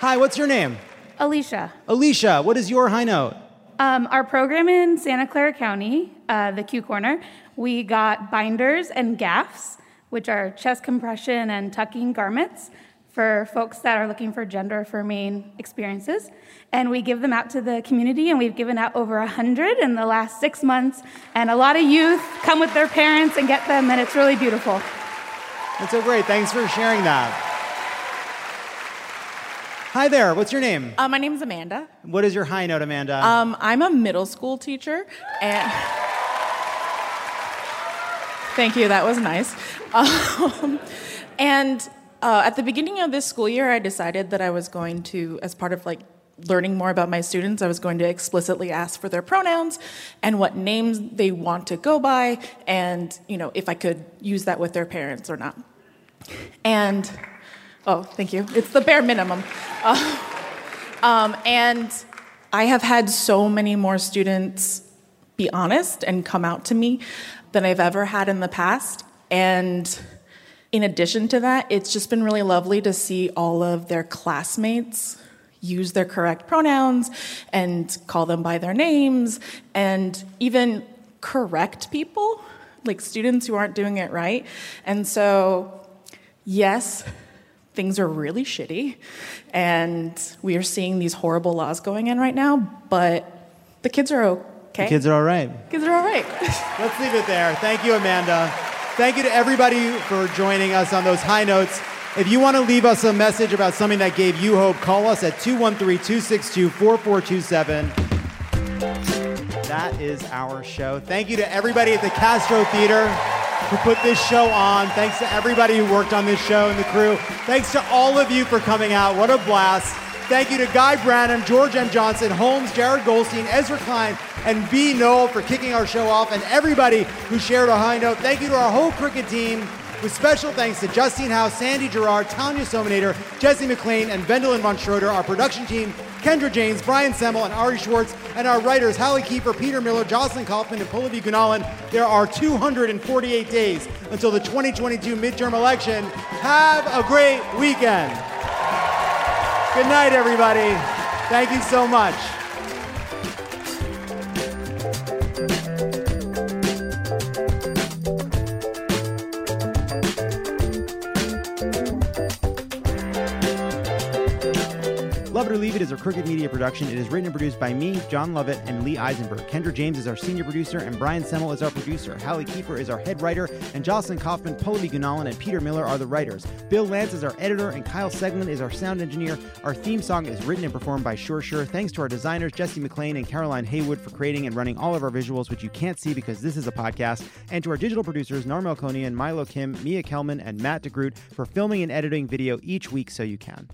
Hi, what's your name? Alicia. Alicia, what is your high note? Um, our program in Santa Clara County, uh, the Q Corner, we got binders and gaffs, which are chest compression and tucking garments for folks that are looking for gender affirming experiences. And we give them out to the community, and we've given out over 100 in the last six months. And a lot of youth come with their parents and get them, and it's really beautiful. That's so great. Thanks for sharing that. Hi there. What's your name? Uh, my name is Amanda. What is your high note, Amanda? Um, I'm a middle school teacher, and thank you. That was nice. Um, and uh, at the beginning of this school year, I decided that I was going to, as part of like learning more about my students, I was going to explicitly ask for their pronouns and what names they want to go by, and you know if I could use that with their parents or not. And oh, thank you. It's the bare minimum. Uh, um, and I have had so many more students be honest and come out to me than I've ever had in the past. And in addition to that, it's just been really lovely to see all of their classmates use their correct pronouns and call them by their names and even correct people, like students who aren't doing it right. And so, yes, things are really shitty and we are seeing these horrible laws going in right now, but the kids are okay. The kids are all right. Kids are all right. Let's leave it there. Thank you, Amanda. Thank you to everybody for joining us on those high notes. If you want to leave us a message about something that gave you hope, call us at 213 262 4427. That is our show. Thank you to everybody at the Castro Theater who put this show on. Thanks to everybody who worked on this show and the crew. Thanks to all of you for coming out. What a blast. Thank you to Guy Branum, George M. Johnson, Holmes, Jared Goldstein, Ezra Klein, and B. Noel for kicking our show off, and everybody who shared a high note. Thank you to our whole Crooked team. With special thanks to Justine House, Sandy Girard, Tanya Somanader, Jesse McLean, and Vendelin von Schroeder, our production team, Kendra James, Brian Semmel, and Ari Schwartz, and our writers, Hallie Kiefer, Peter Miller, Jocelyn Kaufman, and Pallavi Gunalan. There are 248 days until the 2022 midterm election. Have a great weekend. Good night, everybody. Thank you so much. Love It or Leave It is a Crooked Media production. It is written and produced by me, Jon Lovett, and Lee Eisenberg. Kendra James is our senior producer, and Brian Semmel is our producer. Hallie Kiefer is our head writer, and Jocelyn Kaufman, Pallavi Gunalan, and Peter Miller are the writers. Bill Lance is our editor, and Kyle Seglin is our sound engineer. Our theme song is written and performed by Sure Sure. Thanks to our designers, Jesse McLean and Caroline Haywood, for creating and running all of our visuals, which you can't see because this is a podcast, and to our digital producers, Nar Melkonian, Milo Kim, Mia Kelman, and Matt DeGroot for filming and editing video each week so you can.